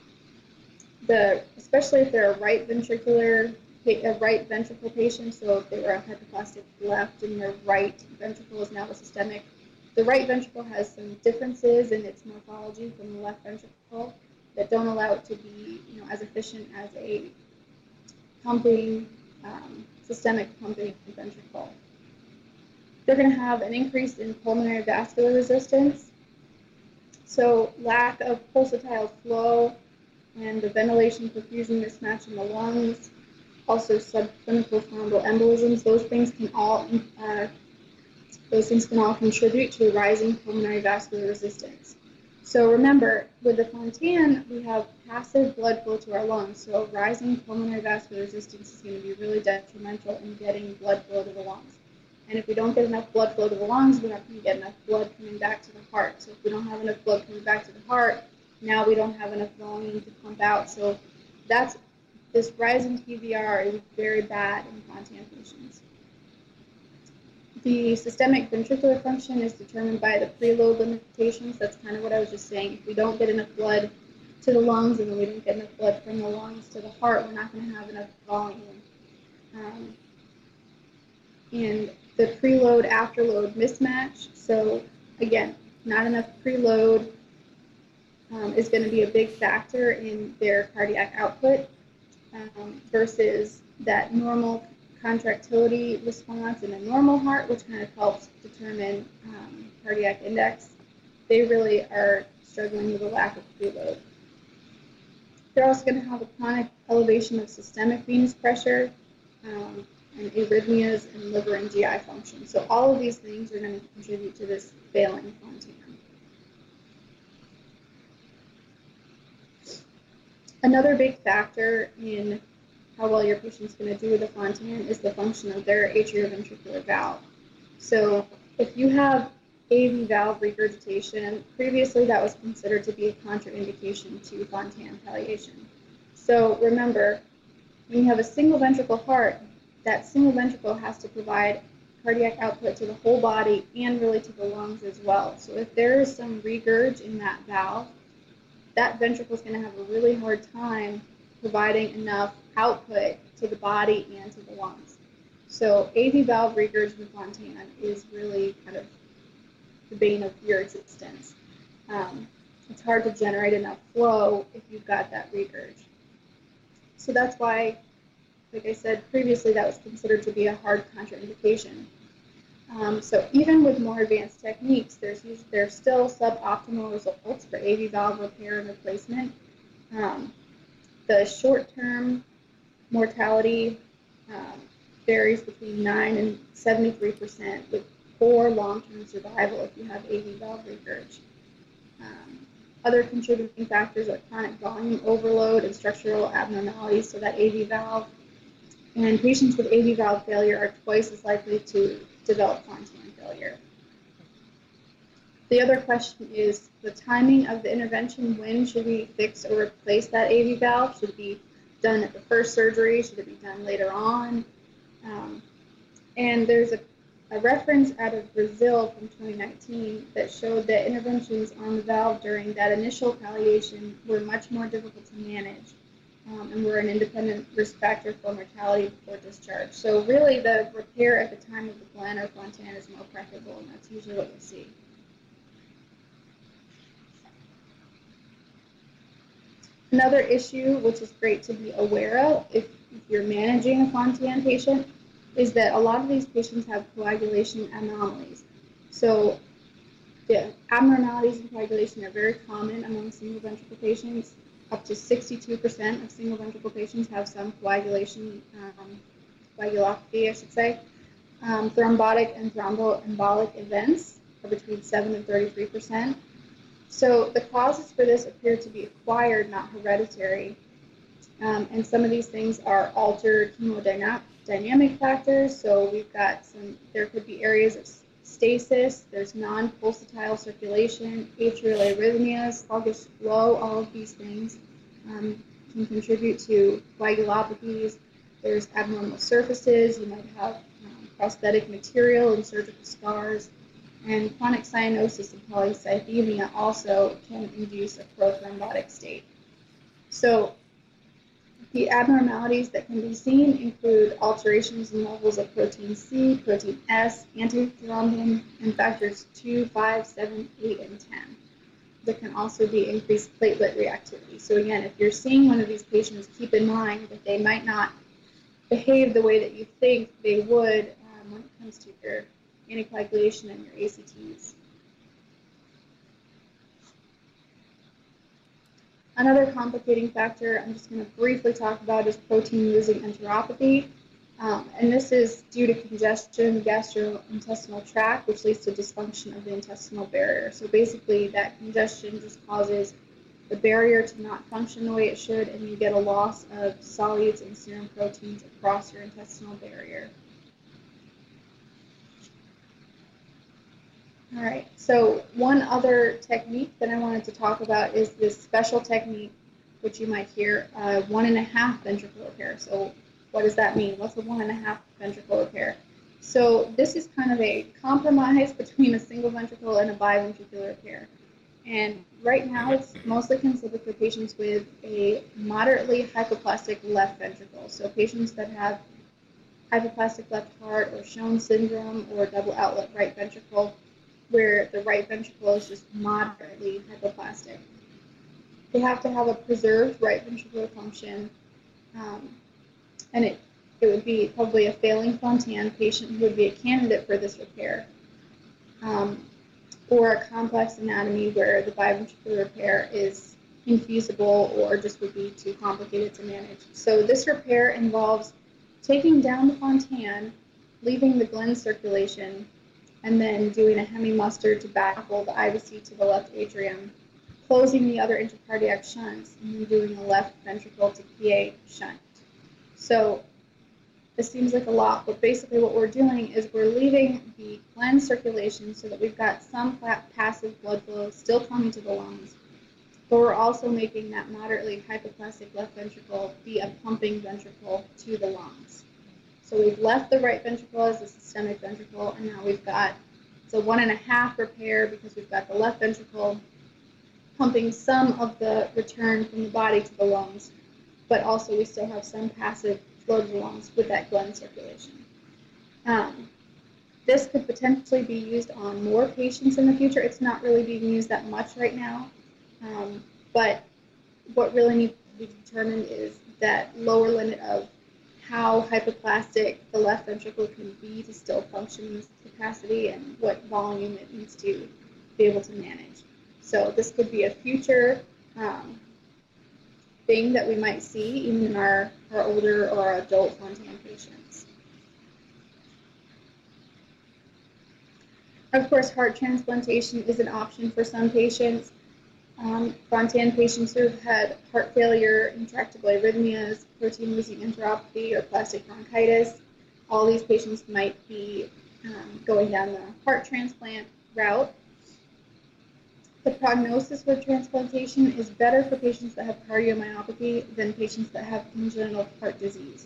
the, especially if they're a right ventricular a right ventricle patient, so if they were a hypoplastic left and their right ventricle is now a systemic, the right ventricle has some differences in its morphology from the left ventricle that don't allow it to be, you know, as efficient as a pumping, um, systemic pumping ventricle. They're going to have an increase in pulmonary vascular resistance. So lack of pulsatile flow and the ventilation perfusion mismatch in the lungs also subclinical thromboembolisms. Those things can all uh, those things can all contribute to a rising pulmonary vascular resistance. So remember, with the Fontan, we have passive blood flow to our lungs. So rising pulmonary vascular resistance is going to be really detrimental in getting blood flow to the lungs. And if we don't get enough blood flow to the lungs, we're not going to get enough blood coming back to the heart. So if we don't have enough blood coming back to the heart, now we don't have enough volume to pump out. So that's this rise in PVR is very bad in Fontan patients. The systemic ventricular function is determined by the preload limitations. That's kind of what I was just saying. If we don't get enough blood to the lungs and then we don't get enough blood from the lungs to the heart, we're not going to have enough volume. Um, and the preload afterload mismatch. So again, not enough preload um, is going to be a big factor in their cardiac output um, versus that normal contractility response in a normal heart, which kind of helps determine um, cardiac index. They really are struggling with a lack of preload. They're also going to have a chronic elevation of systemic venous pressure um, and arrhythmias and liver and GI function. So all of these things are going to contribute to this failing Fontan. Another big factor in how well your patient's going to do with a Fontan is the function of their atrioventricular valve. So if you have AV valve regurgitation, previously that was considered to be a contraindication to Fontan palliation. So remember, when you have a single ventricle heart, that single ventricle has to provide cardiac output to the whole body and really to the lungs as well. So if there is some regurg in that valve, that ventricle is going to have a really hard time providing enough output to the body and to the lungs. So AV valve regurg is really kind of the bane of your existence. Um, it's hard to generate enough flow if you've got that regurg. So that's why, like I said previously, that was considered to be a hard contraindication. Um, so even with more advanced techniques, there's there's still suboptimal results for AV valve repair and replacement. Um, the short-term mortality um, varies between 9 and 73 percent with poor long-term survival if you have AV valve regurg. Um, other contributing factors are chronic volume overload and structural abnormalities, so that AV valve. And patients with AV valve failure are twice as likely to develop Fontan failure. The other question is the timing of the intervention. When should we fix or replace that AV valve? Should it be done at the first surgery? Should it be done later on? Um, and there's a, a, reference out of Brazil from 2019 that showed that interventions on the valve during that initial palliation were much more difficult to manage um, and were an independent risk factor for mortality before discharge. So really the repair at the time of the Glenn or Fontan is more preferable and that's usually what you'll see. Another issue, which is great to be aware of if, you're managing a Fontan patient, is that a lot of these patients have coagulation anomalies. So the abnormalities in coagulation are very common among single ventricle patients. Up to 62% of single ventricle patients have some coagulation, um, coagulopathy, I should say. Um, thrombotic and thromboembolic events are between 7 and 33%. So the causes for this appear to be acquired, not hereditary. Um, and some of these things are altered hemodynamic factors. So we've got some, there could be areas of stasis, there's non-pulsatile circulation, atrial arrhythmias, sluggish flow, all of these things um, can contribute to coagulopathies. There's abnormal surfaces, you might have um, prosthetic material and surgical scars. And chronic cyanosis and polycythemia also can induce a prothrombotic state. So the abnormalities that can be seen include alterations in levels of protein C, protein S, antithrombin, and factors 2, 5, 7, 8, and 10. There can also be increased platelet reactivity. So again, if you're seeing one of these patients, keep in mind that they might not behave the way that you think they would um, when it comes to your anticoagulation and your ACTs. Another complicating factor I'm just going to briefly talk about is protein losing enteropathy. Um, and this is due to congestion in the gastrointestinal tract, which leads to dysfunction of the intestinal barrier. So basically, that congestion just causes the barrier to not function the way it should, and you get a loss of solutes and serum proteins across your intestinal barrier. All right, so one other technique that I wanted to talk about is this special technique, which you might hear, uh, one and a half ventricle repair. So what does that mean? What's a one and a half ventricle repair? So this is kind of a compromise between a single ventricle and a biventricular repair. And right now it's mostly considered for patients with a moderately hypoplastic left ventricle. So patients that have hypoplastic left heart or Shone syndrome or double outlet right ventricle where the right ventricle is just moderately hypoplastic. They have to have a preserved right ventricular function, um, and it, it would be probably a failing Fontan patient who would be a candidate for this repair, um, or a complex anatomy where the biventricular repair is infeasible or just would be too complicated to manage. So this repair involves taking down the Fontan, leaving the Glenn circulation, and then doing a hemi-Mustard to baffle the IVC to the left atrium, closing the other intracardiac shunts, and then doing a left ventricle to PA shunt. So this seems like a lot, but basically what we're doing is we're leaving the Glenn circulation so that we've got some passive blood flow still coming to the lungs, but we're also making that moderately hypoplastic left ventricle be a pumping ventricle to the lungs. So we've left the right ventricle as a systemic ventricle, and now we've got it's a one and a half repair because we've got the left ventricle pumping some of the return from the body to the lungs, but also we still have some passive flow to the lungs with that Glenn circulation. Um, this could potentially be used on more patients in the future. It's not really being used that much right now, um, but what really needs to be determined is that lower limit of how hypoplastic the left ventricle can be to still function in this capacity and what volume it needs to be able to manage. So this could be a future um, thing that we might see even in our, our older or adult Fontan patients. Of course, heart transplantation is an option for some patients. Um, Fontan patients who have had heart failure, intractable arrhythmias, protein losing enteropathy, or plastic bronchitis, all these patients might be um, going down the heart transplant route. The prognosis with transplantation is better for patients that have cardiomyopathy than patients that have congenital heart disease.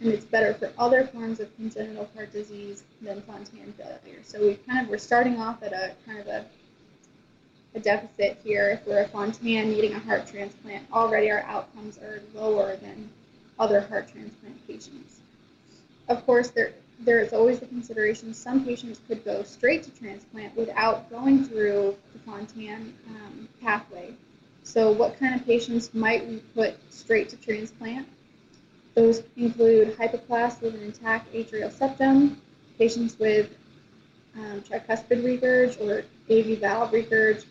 And it's better for other forms of congenital heart disease than Fontan failure. So we kind of we're starting off at a kind of a a deficit here if we're a Fontan needing a heart transplant. Already our outcomes are lower than other heart transplant patients. Of course, there there is always the consideration some patients could go straight to transplant without going through the Fontan um, pathway. So, what kind of patients might we put straight to transplant? Those include hypoplasts with an intact atrial septum, patients with um, tricuspid regurg or AV valve regurg,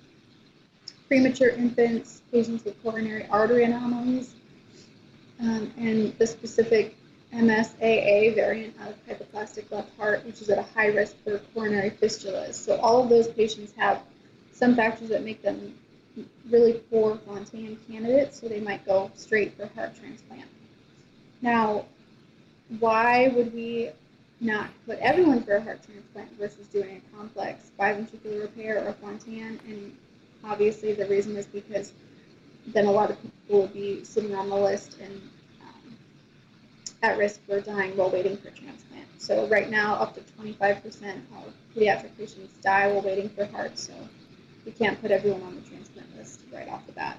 premature infants, patients with coronary artery anomalies, um, and the specific MSAA variant of hypoplastic left heart, which is at a high risk for coronary fistulas. So all of those patients have some factors that make them really poor Fontan candidates, so they might go straight for heart transplant. Now, why would we not put everyone for a heart transplant versus doing a complex biventricular repair or Fontan? And obviously, the reason is because then a lot of people will be sitting on the list and at risk for dying while waiting for transplant. So right now, up to 25% of pediatric patients die while waiting for heart, so we can't put everyone on the transplant list right off the bat.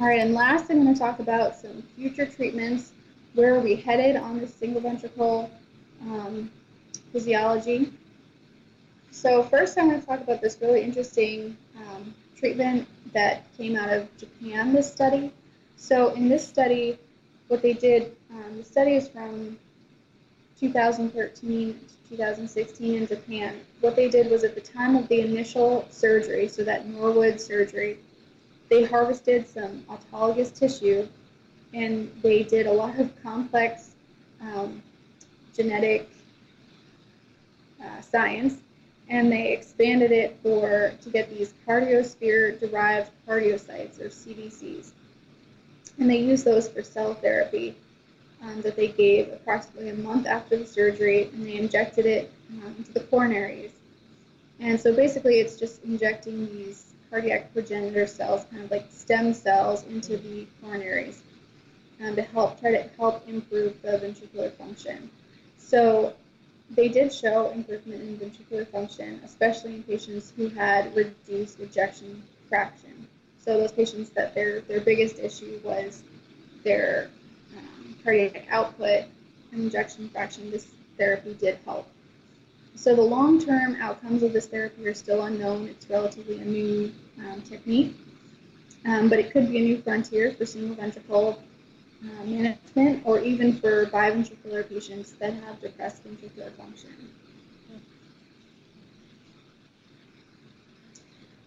All right, and last I'm going to talk about some future treatments. Where are we headed on this single ventricle um, physiology? So first I'm going to talk about this really interesting um, treatment that came out of Japan, this study. So in this study, what they did, um, the study is from 2013 to 2016 in Japan. What they did was at the time of the initial surgery, so that Norwood surgery, they harvested some autologous tissue and they did a lot of complex um, genetic uh, science and they expanded it for to get these cardiosphere derived cardiocytes or CDCs and they used those for cell therapy um, that they gave approximately a month after the surgery, and they injected it um, into the coronaries. And so basically, it's just injecting these cardiac progenitor cells, kind of like stem cells, into the coronaries um, to help try to help improve the ventricular function. So they did show improvement in ventricular function, especially in patients who had reduced ejection fraction. So those patients that their their biggest issue was their um, cardiac output and ejection fraction, this therapy did help. So the long-term outcomes of this therapy are still unknown. It's relatively a new um, technique, um, but it could be a new frontier for single ventricle uh, management or even for biventricular patients that have depressed ventricular function.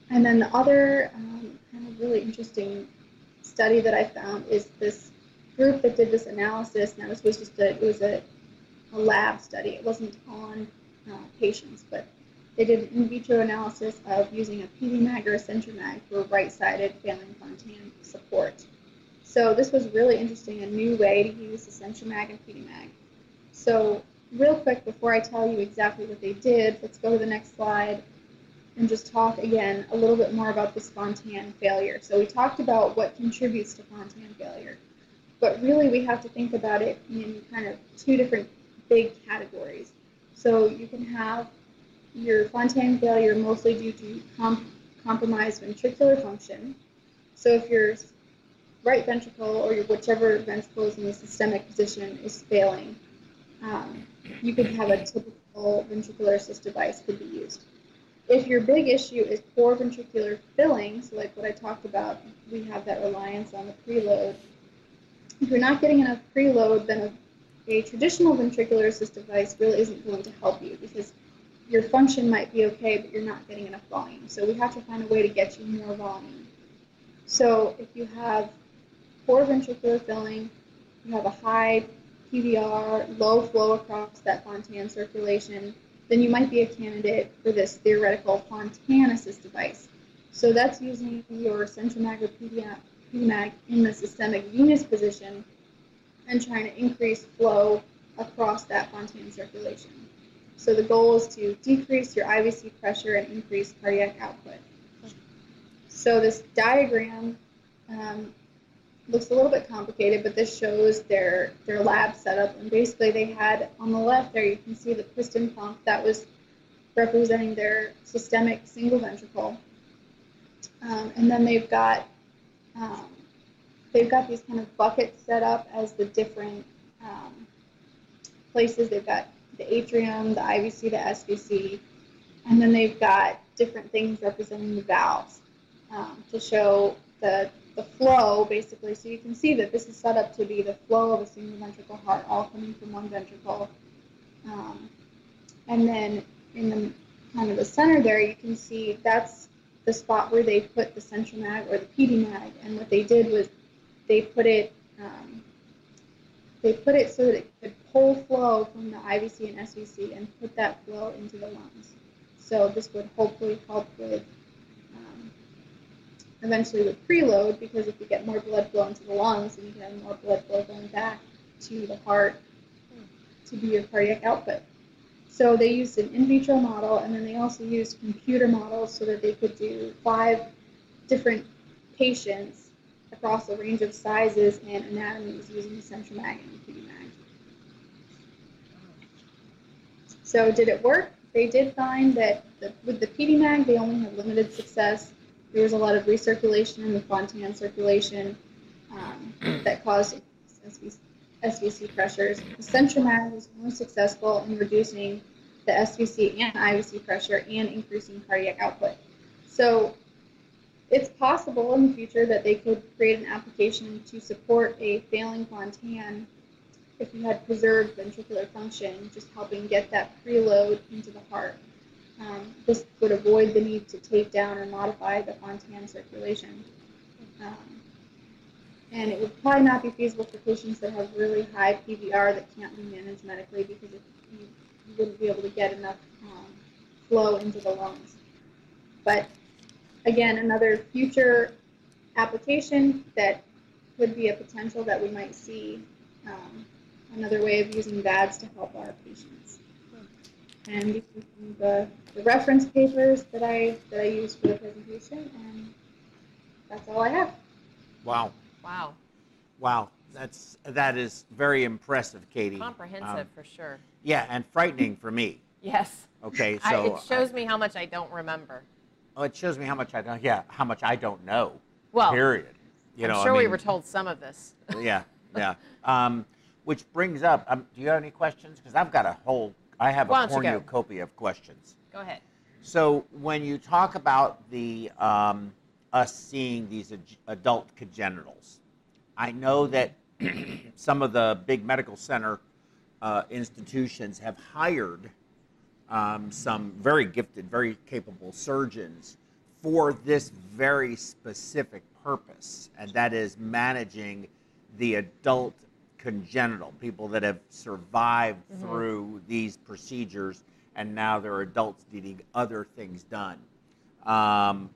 And then the other um, kind of really interesting study that I found is this group that did this analysis. Now this was just a it was a, a lab study. It wasn't on uh, patients, but they did an in vitro analysis of using a PediMag or a CentriMag for right-sided failing Fontan support. So this was really interesting, a new way to use the CentriMag and PediMag. So real quick, before I tell you exactly what they did, let's go to the next slide and just talk again a little bit more about the Fontan failure. So we talked about what contributes to Fontan failure, but really we have to think about it in kind of two different big categories. So you can have your Fontan failure mostly due to comp compromised ventricular function. So if your right ventricle or your whichever ventricle is in the systemic position is failing, um, you could have a typical ventricular assist device could be used. If your big issue is poor ventricular filling, so like what I talked about, we have that reliance on the preload. If you're not getting enough preload, then a, a traditional ventricular assist device really isn't going to help you because your function might be okay, but you're not getting enough volume. So we have to find a way to get you more volume. So if you have poor ventricular filling, you have a high PVR, low flow across that Fontan circulation, then you might be a candidate for this theoretical Fontan assist device. So that's using your CentriMag or PediMag in the systemic venous position and trying to increase flow across that Fontan circulation. So the goal is to decrease your IVC pressure and increase cardiac output. So this diagram um, looks a little bit complicated, but this shows their, their lab setup. And basically they had on the left there, you can see the piston pump that was representing their systemic single ventricle. Um, and then they've got um, they've got these kind of buckets set up as the different um, places. They've got the atrium, the IVC, the SVC, and then they've got different things representing the valves um, to show the, the flow, basically. So you can see that this is set up to be the flow of a single ventricle heart, all coming from one ventricle. Um, and then in the kind of the center there, you can see that's the spot where they put the CentriMag or the PediMag. And what they did was they put it um, they put it so that it could pull flow from the IVC and SVC and put that flow into the lungs. So this would hopefully help with eventually with preload because if you get more blood flow into the lungs, then you can have more blood flow going back to the heart to be your cardiac output. So they used an in vitro model and then they also used computer models so that they could do five different patients across a range of sizes and anatomies using the CentriMag and the mag. So did it work? They did find that the, with the PediMag, they only had limited success. There was a lot of recirculation in the Fontan circulation um, that caused SVC, SVC pressures. The central was more successful in reducing the SVC and IVC pressure and increasing cardiac output. So it's possible in the future that they could create an application to support a failing Fontan if you had preserved ventricular function, just helping get that preload into the heart. Um, this would avoid the need to take down or modify the Fontan circulation. Um, and it would probably not be feasible for patients that have really high PVR that can't be managed medically because you, you wouldn't be able to get enough um, flow into the lungs. But again, another future application that could be a potential that we might see um, another way of using VADS to help our patients. And these are the, the reference papers that I that I used for the presentation, and that's all I have. Wow. Wow. Wow. That's that is very impressive, Katie. Comprehensive Um, for sure. yeah, and frightening for me. Yes. Okay, I, so it shows me how much I don't remember. oh, it shows me how much I don't. Yeah, how much I don't know. Well, period. You I'm know, I sure we were told some of this. yeah, yeah. Um, which brings up, um, do you have any questions? Because I've got a whole, I have Why a don't you go? cornucopia of questions. Go ahead. So when you talk about the um, us seeing these ad- adult congenitals, I know that some of the big medical center uh, institutions have hired um, some very gifted, very capable surgeons for this very specific purpose, and that is managing the adult congenital people that have survived through these procedures and now they're adults needing other things done. Um,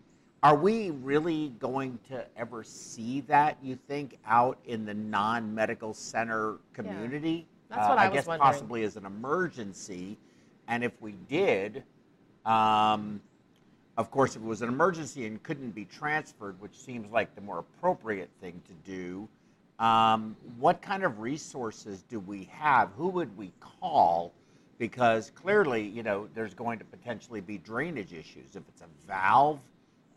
are we really going to ever see that, you think, out in the non medical center community? Uh, That's what I was guess wondering. possibly as an emergency. And if we did, um, of course, if it was an emergency and couldn't be transferred, which seems like the more appropriate thing to do, um, what kind of resources do we have? Who would we call? Because clearly, you know, there's going to potentially be drainage issues. If it's a valve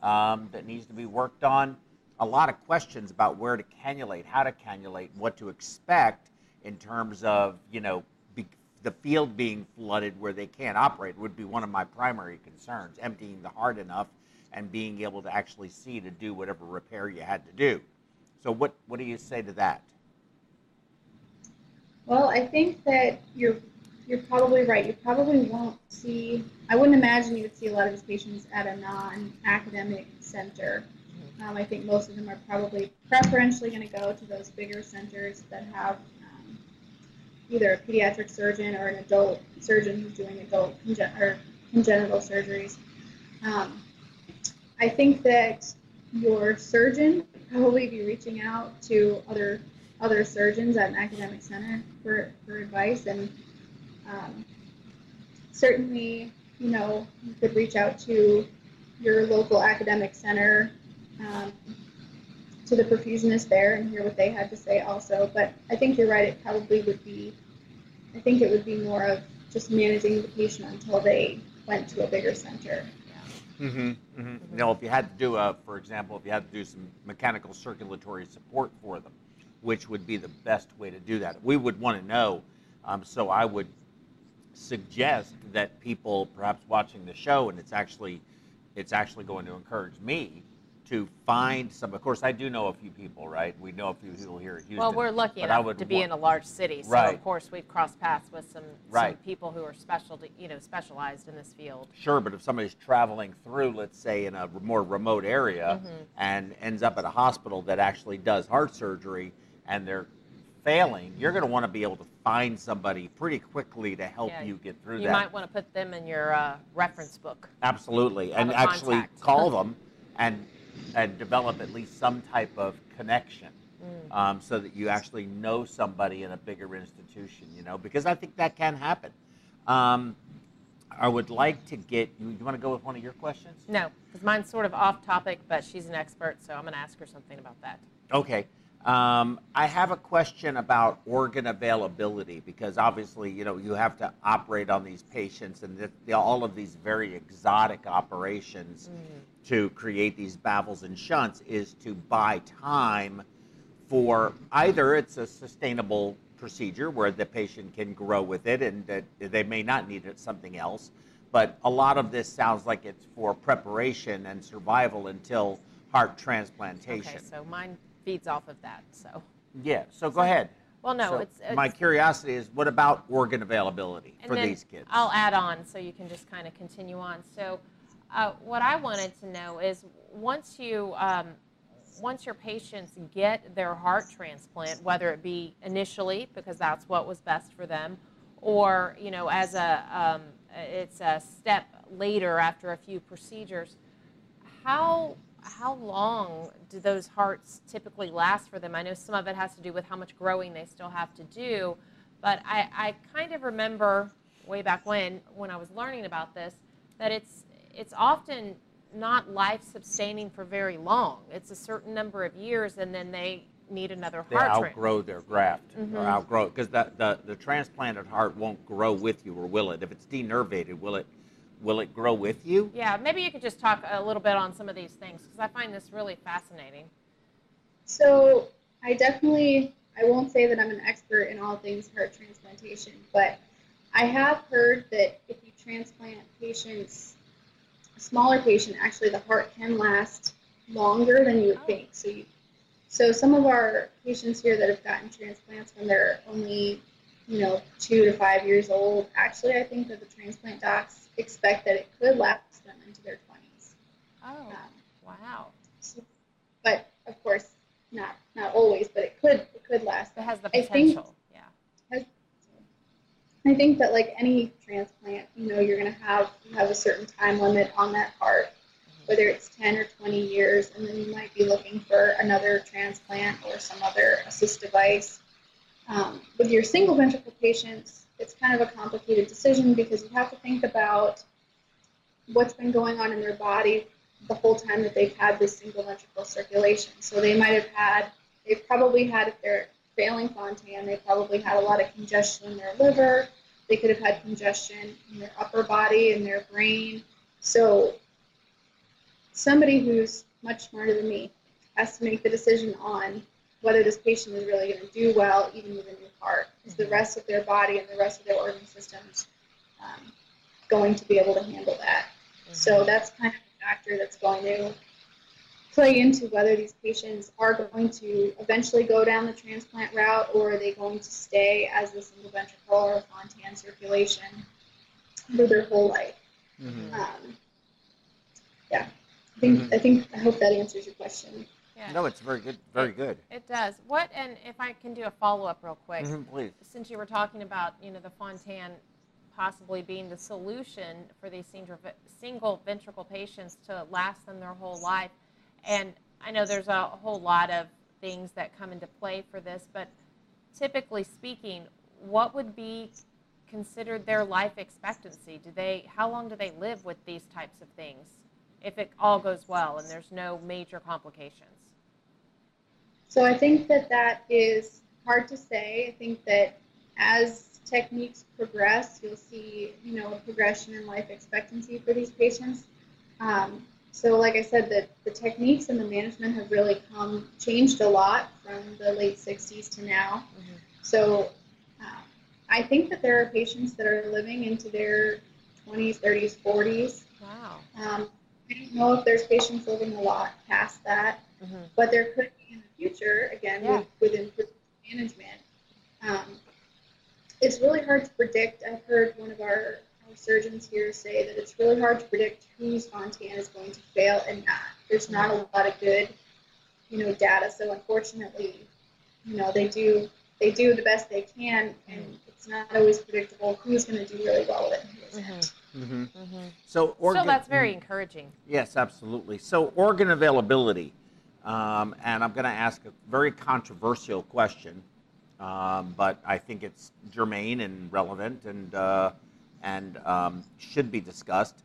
um, that needs to be worked on, a lot of questions about where to cannulate, how to cannulate, what to expect in terms of, you know, be, the field being flooded where they can't operate would be one of my primary concerns, emptying the heart enough and being able to actually see to do whatever repair you had to do. So what, what do you say to that? Well, I think that you're you're probably right. You probably won't see. I wouldn't imagine you would see a lot of these patients at a non-academic center. Um, I think most of them are probably preferentially going to go to those bigger centers that have um, either a pediatric surgeon or an adult surgeon who's doing adult congen- or congenital surgeries. Um, I think that your surgeon would probably be reaching out to other other surgeons at an academic center for, for advice and um, certainly you know you could reach out to your local academic center um, to the perfusionist there and hear what they had to say also. But i think you're right it probably would be i think it would be more of just managing the patient until they went to a bigger center Mm-hmm, mm-hmm. You know, if you had to do a, for example, if you had to do some mechanical circulatory support for them, which would be the best way to do that? We would want to know. Um, so I would suggest that people, perhaps watching the show, and it's actually, it's actually going to encourage me to find some. Of course, I do know a few people, right? We know a few people here at Houston. Well, we're lucky enough to be in a large city, so Right. of course we've crossed paths with some, some people who are special, you know, specialized in this field. Sure, but if somebody's traveling through, let's say, in a more remote area Mm-hmm. and ends up at a hospital that actually does heart surgery and they're failing, you're going to want to be able to find somebody pretty quickly to help Yeah, you get through You that. might want to put them in your uh, reference book. Absolutely, and actually contact. call them and and develop at least some type of connection, Mm. um, so that you actually know somebody in a bigger institution. You know, because I think that can happen. Um, I would like to get you. You want to go with one of your questions? No, because mine's sort of off topic, but she's an expert, so I'm going to ask her something about that. Okay. Um, I have a question about organ availability because obviously, you know, you have to operate on these patients and the, the, all of these very exotic operations to create these baffles and shunts is to buy time for either it's a sustainable procedure where the patient can grow with it and that they may not need it something else but a lot of this sounds like it's for preparation and survival until heart transplantation. Okay, so mine feeds off of that. So, yeah, so go ahead. well, no, So it's, it's my curiosity is what about organ availability for these kids? I'll add on so you can just kind of continue on. So, uh, what I wanted to know is once you um, once your patients get their heart transplant, whether it be initially because that's what was best for them, or you know as a um, it's a step later after a few procedures, how how long do those hearts typically last for them? I know some of it has to do with how much growing they still have to do, but I, I kind of remember way back when when I was learning about this that it's it's often not life sustaining for very long. It's a certain number of years, and then they need another they heart transplant. outgrow their graft Mhm. or outgrow because the, the the transplanted heart won't grow with you or will it if it's denervated will it will it grow with you Yeah, maybe you could just talk a little bit on some of these things because I find this really fascinating. So I definitely, I won't say that I'm an expert in all things heart transplantation, but I have heard that if you transplant patients, a smaller patient, actually the heart can last longer than you would Oh. think. So you, so some of our patients here that have gotten transplants when they're only, you know, two to five years old, actually I think that the transplant docs expect that it could last them into their 20s. Oh, Um, wow. so- but of course, not not always, but it could it could last. It has the I think- potential. yeah. I think that like any transplant, you know, you're gonna have you have a certain time limit on that heart, whether it's 10 or 20 years, and then you might be looking for another transplant or some other assist device. Um, with your single ventricle patients, it's kind of a complicated decision because you have to think about what's been going on in their body the whole time that they've had this single ventricle circulation. So they might have had, they've probably had, if they're failing Fontan, they probably had a lot of congestion in their liver. They could have had congestion in their upper body and their brain. So somebody who's much smarter than me has to make the decision on whether this patient is really going to do well even with a new heart. Is the rest of their body and the rest of their organ systems um, going to be able to handle that? So that's kind of a factor that's going to play into whether these patients are going to eventually go down the transplant route or are they going to stay as a single ventricle or Fontan circulation for their whole life. Um, yeah, I think I think I hope that answers your question. Yeah. No, it's very good. Very good. It does. What, and if I can do a follow up real quick, Mhm, please. since you were talking about, you know, the Fontan possibly being the solution for these single, single ventricle patients to last them their whole life, and I know there's a whole lot of things that come into play for this, but typically speaking, what would be considered their life expectancy? Do they, how long do they live with these types of things? If it all goes well and there's no major complications. So I think that that is hard to say. I think that as techniques progress, you'll see, you know, a progression in life expectancy for these patients. Um, so, like I said, the, the techniques and the management have really come changed a lot from the late 60s to now. So, uh, I think that there are patients that are living into their 20s, 30s, 40s. Wow. Um, I don't know if there's patients living a lot past that Mhm. but there could be in the future, again, Yeah. with, with management. Um, it's really hard to predict. I've heard one of our, our surgeons here say that it's really hard to predict whose Fontan is going to fail and not. There's not a lot of good, you know, data. So unfortunately, you know, they do they do the best they can, and it's not always predictable who's going to do really well with it and who isn't. hmm Mm-hmm. So, organ, so that's very encouraging. Yes, absolutely. So, organ availability, um, and I'm going to ask a very controversial question, um, but I think it's germane and relevant and uh, and um, should be discussed.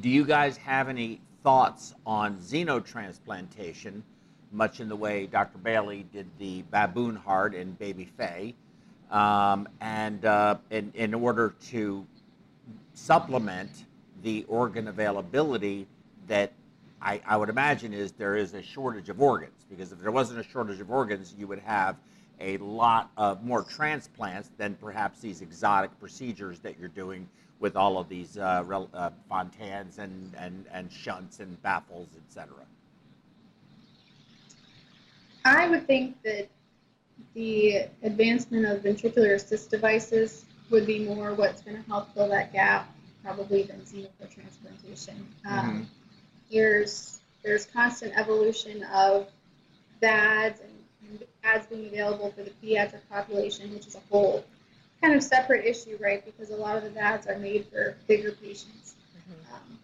Do you guys have any thoughts on xenotransplantation, much in the way Dr. Bailey did the baboon heart in Baby Fae, um, and uh, in, in order to supplement the organ availability that I, I would imagine is there is a shortage of organs because if there wasn't a shortage of organs, you would have a lot of more transplants than perhaps these exotic procedures that you're doing with all of these uh, rel- uh, fontans and, and, and shunts and baffles, etc. I would think that the advancement of ventricular assist devices would be more what's going to help fill that gap, probably than xenotransplantation. Um, there's there's constant evolution of VADs and, and VADs being available for the pediatric population, which is a whole kind of separate issue, right? Because a lot of the VADs are made for bigger patients. Um,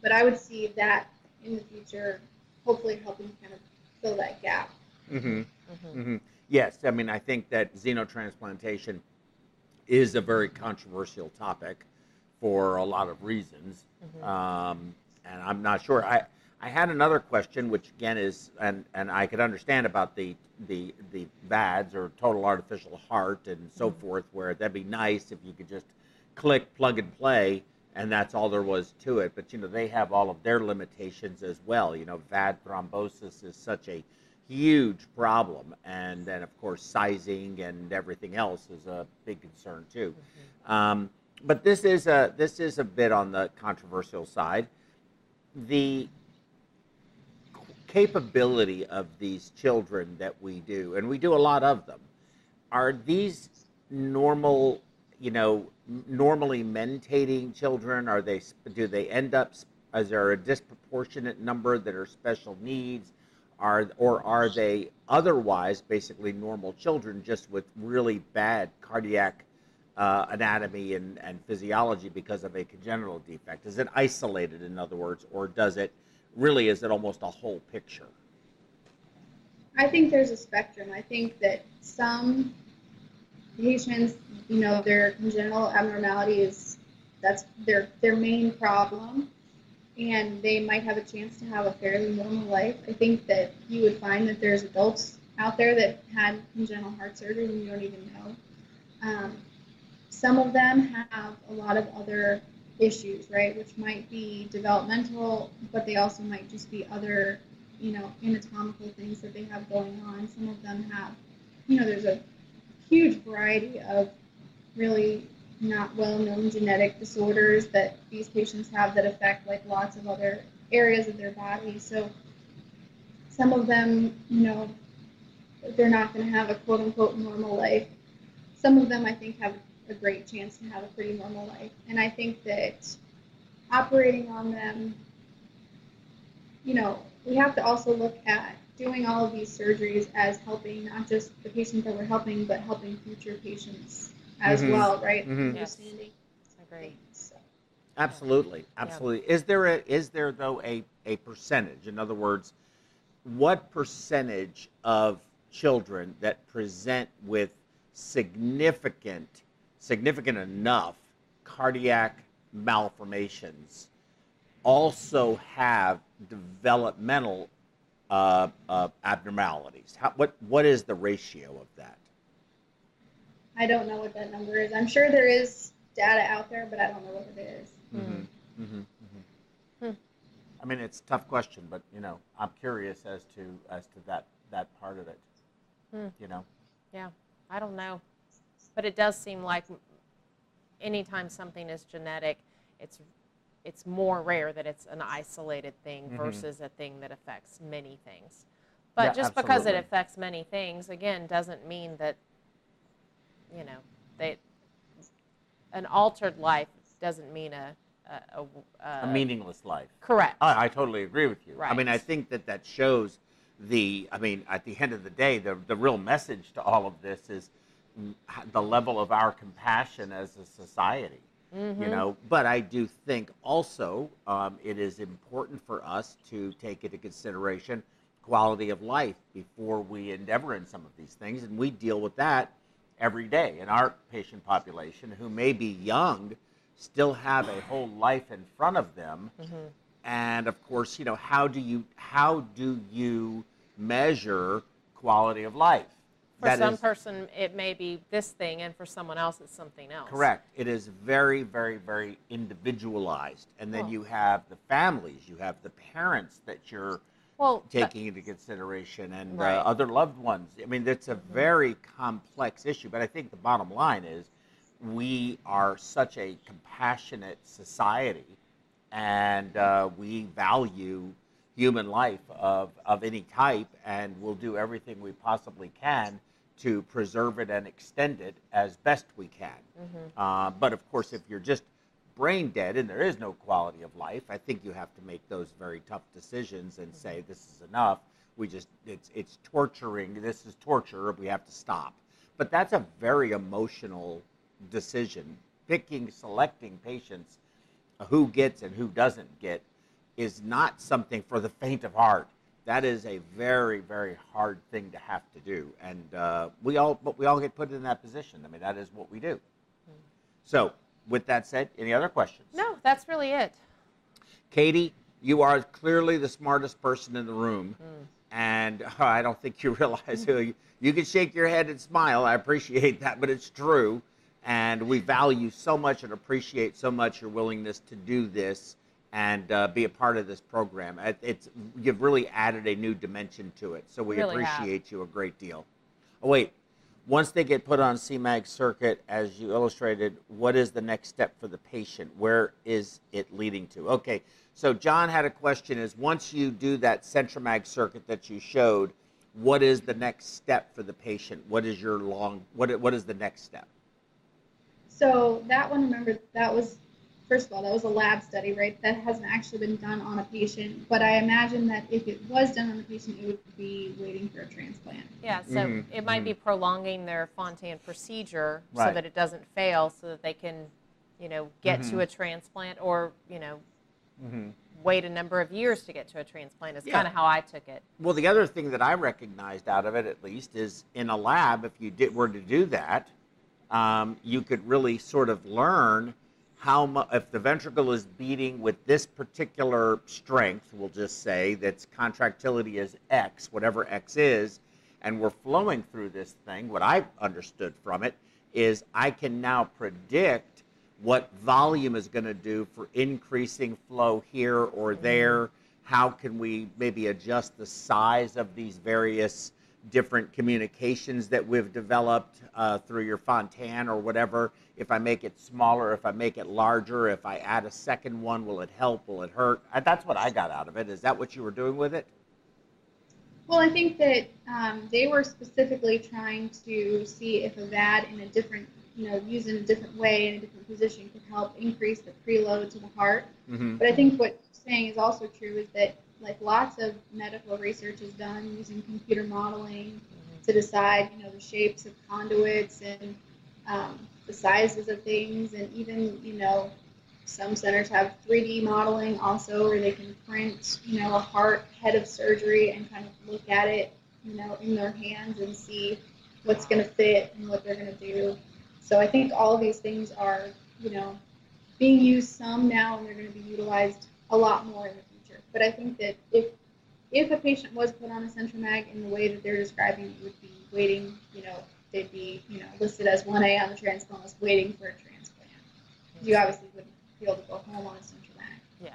but I would see that in the future, hopefully helping kind of fill that gap. Mm-hmm. Mm-hmm. hmm Yes, I mean, I think that xenotransplantation is a very controversial topic for a lot of reasons. Mm-hmm. Um, and I'm not sure. I, I had another question, which again is, and, and I could understand about the, the, the VADs or total artificial heart and so forth, where that'd be nice if you could just click, plug and play, and that's all there was to it. But, you know, they have all of their limitations as well. You know, VAD thrombosis is such a huge problem. And then, of course, sizing and everything else is a big concern too. Um, but this is a this is a bit on the controversial side. The capability of these children that we do, and we do a lot of them, are these normal, you know, normally mentating children? Are they do they end up? Is there a disproportionate number that are special needs? Are or are they otherwise basically normal children just with really bad cardiac uh, anatomy and, and physiology because of a congenital defect? Is it isolated, in other words, or does it really, is it almost a whole picture? I think there's a spectrum. I think that some patients, you know, their congenital abnormality is that's their their main problem, and they might have a chance to have a fairly normal life. I think that you would find that there's adults out there that had congenital heart surgery and you don't even know. Um, some of them have a lot of other issues, right, which might be developmental, but they also might just be other you know, anatomical things that they have going on. Some of them have, you know, there's a huge variety of really not well known genetic disorders that these patients have that affect like lots of other areas of their body. So some of them, you know, they're not going to have a quote unquote normal life. Some of them, I think, have a great chance to have a pretty normal life. And I think that operating on them, you know, we have to also look at doing all of these surgeries as helping not just the patient that we're helping, but helping future patients as Mhm. well, right? Mhm. Yes. Understanding Agreed. things. So. Absolutely, absolutely. Is there a is there though a a percentage? In other words, what percentage of children that present with significant significant enough cardiac malformations also have developmental uh, uh, abnormalities? How, what what is the ratio of that? I don't know what that number is. I'm sure there is data out there, but I don't know what it is. Mm-hmm. Mm-hmm. Hmm. I mean, it's a tough question, but you know, I'm curious as to as to that that part of it. Hmm. You know, Yeah, I don't know. But it does seem like anytime something is genetic, it's it's more rare that it's an isolated thing Mhm. versus a thing that affects many things. But Yeah, just because it affects many things, again, doesn't mean that you know they an altered life doesn't mean a a, a, a meaningless life. correct. I, I totally agree with you. I mean, I think that that shows the. I mean, at the end of the day, the the real message to all of this is the level of our compassion as a society. Mhm. you know but i do think also um, it is important for us to take into consideration quality of life before we endeavor in some of these things and we deal with that every day in our patient population who may be young still have a whole life in front of them Mhm. and of course you know how do you how do you measure quality of life For That some is- person, it may be this thing, and for someone else, it's something else. Correct. It is very, very, very individualized. And then you have the families, you have the parents that you're Well, taking into consideration, and Right. uh, other loved ones. I mean, it's a very complex issue. But I think the bottom line is we are such a compassionate society, and uh, we value human life of, of any type, and we'll do everything we possibly can to preserve it and extend it as best we can. Mhm. Uh, but of course, if you're just brain dead and there is no quality of life, I think you have to make those very tough decisions and say this is enough. We just it's it's torturing. This is torture. We have to stop. But that's a very emotional decision. Picking, selecting patients who gets and who doesn't get is not something for the faint of heart. That is a very, very hard thing to have to do, and uh, we all, but we all get put in that position. I mean, that is what we do. So, with that said, any other questions? no, that's really it. Katie, you are clearly the smartest person in the room, Mm. and I don't think you realize who you, you can shake your head and smile. I appreciate that, but it's true, and we value so much and appreciate so much your willingness to do this and uh, be a part of this program. It's you've really added a new dimension to it, so we Really have. appreciate you a great deal. Oh wait, once they get put on CMAG circuit, as you illustrated, what is the next step for the patient? Where is it leading to? Okay, so John had a question: Is once you do that CentriMag circuit that you showed, what is the next step for the patient? What is your long? What what is the next step? So that one, remember, that was first of all, that was a lab study, right? That hasn't actually been done on a patient. But I imagine that if it was done on a patient, it would be waiting for a transplant. Yeah, so Mhm, it might be prolonging their Fontan procedure so that it doesn't fail, so that they can, you know, get Mhm. to a transplant or, you know, Mm-hmm. wait a number of years to get to a transplant. Is Yeah. kind of how I took it. Well, the other thing that I recognized out of it, at least, is in a lab, if you did were to do that, um, you could really sort of learn how much if the ventricle is beating with this particular strength. We'll just say that's contractility is X, whatever X is, and we're flowing through this thing. What I've understood from it is I can now predict what volume is going to do for increasing flow here or there. Mm-hmm. How can we maybe adjust the size of these various different communications that we've developed uh, through your Fontan or whatever? If I make it smaller, if I make it larger, if I add a second one, will it help? Will it hurt? I, that's what I got out of it. Is that what you were doing with it? Well, I think that um, they were specifically trying to see if a VAD in a different, you know, used in a different way in a different position could help increase the preload to the heart. Mm-hmm. But I think what you're saying is also true is that like lots of medical research is done using computer modeling to decide, you know, the shapes of conduits and um, the sizes of things, and even, you know, some centers have 3D modeling also, where they can print, you know, a heart head of surgery and kind of look at it, you know, in their hands and see what's going to fit and what they're going to do. So I think all of these things are, you know, being used some now, and they're going to be utilized a lot more in the. But I think that if if a patient was put on a CentriMag in the way that they're describing, it would be waiting, you know, they'd be, you know, listed as 1A on the transplant list, waiting for a transplant. You obviously wouldn't be able to go home on a CentriMag. Yeah.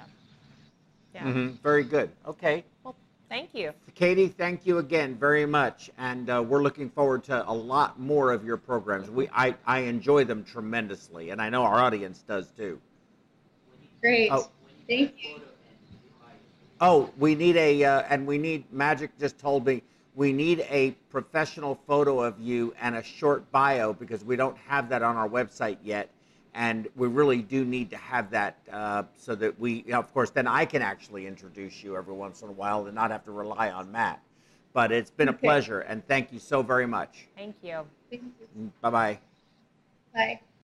Yeah. hmm Very good. Okay. Well, thank you. Katie, thank you again very much, and uh, we're looking forward to a lot more of your programs. We, I, I enjoy them tremendously, and I know our audience does too. Great. Oh. Thank you. Oh, we need a, uh, and we need. Magic just told me we need a professional photo of you and a short bio because we don't have that on our website yet, and we really do need to have that uh, so that we, you know, of course, then I can actually introduce you every once in a while and not have to rely on Matt. But it's been a pleasure, and thank you so very much. Thank you. Thank you. Bye bye. Bye.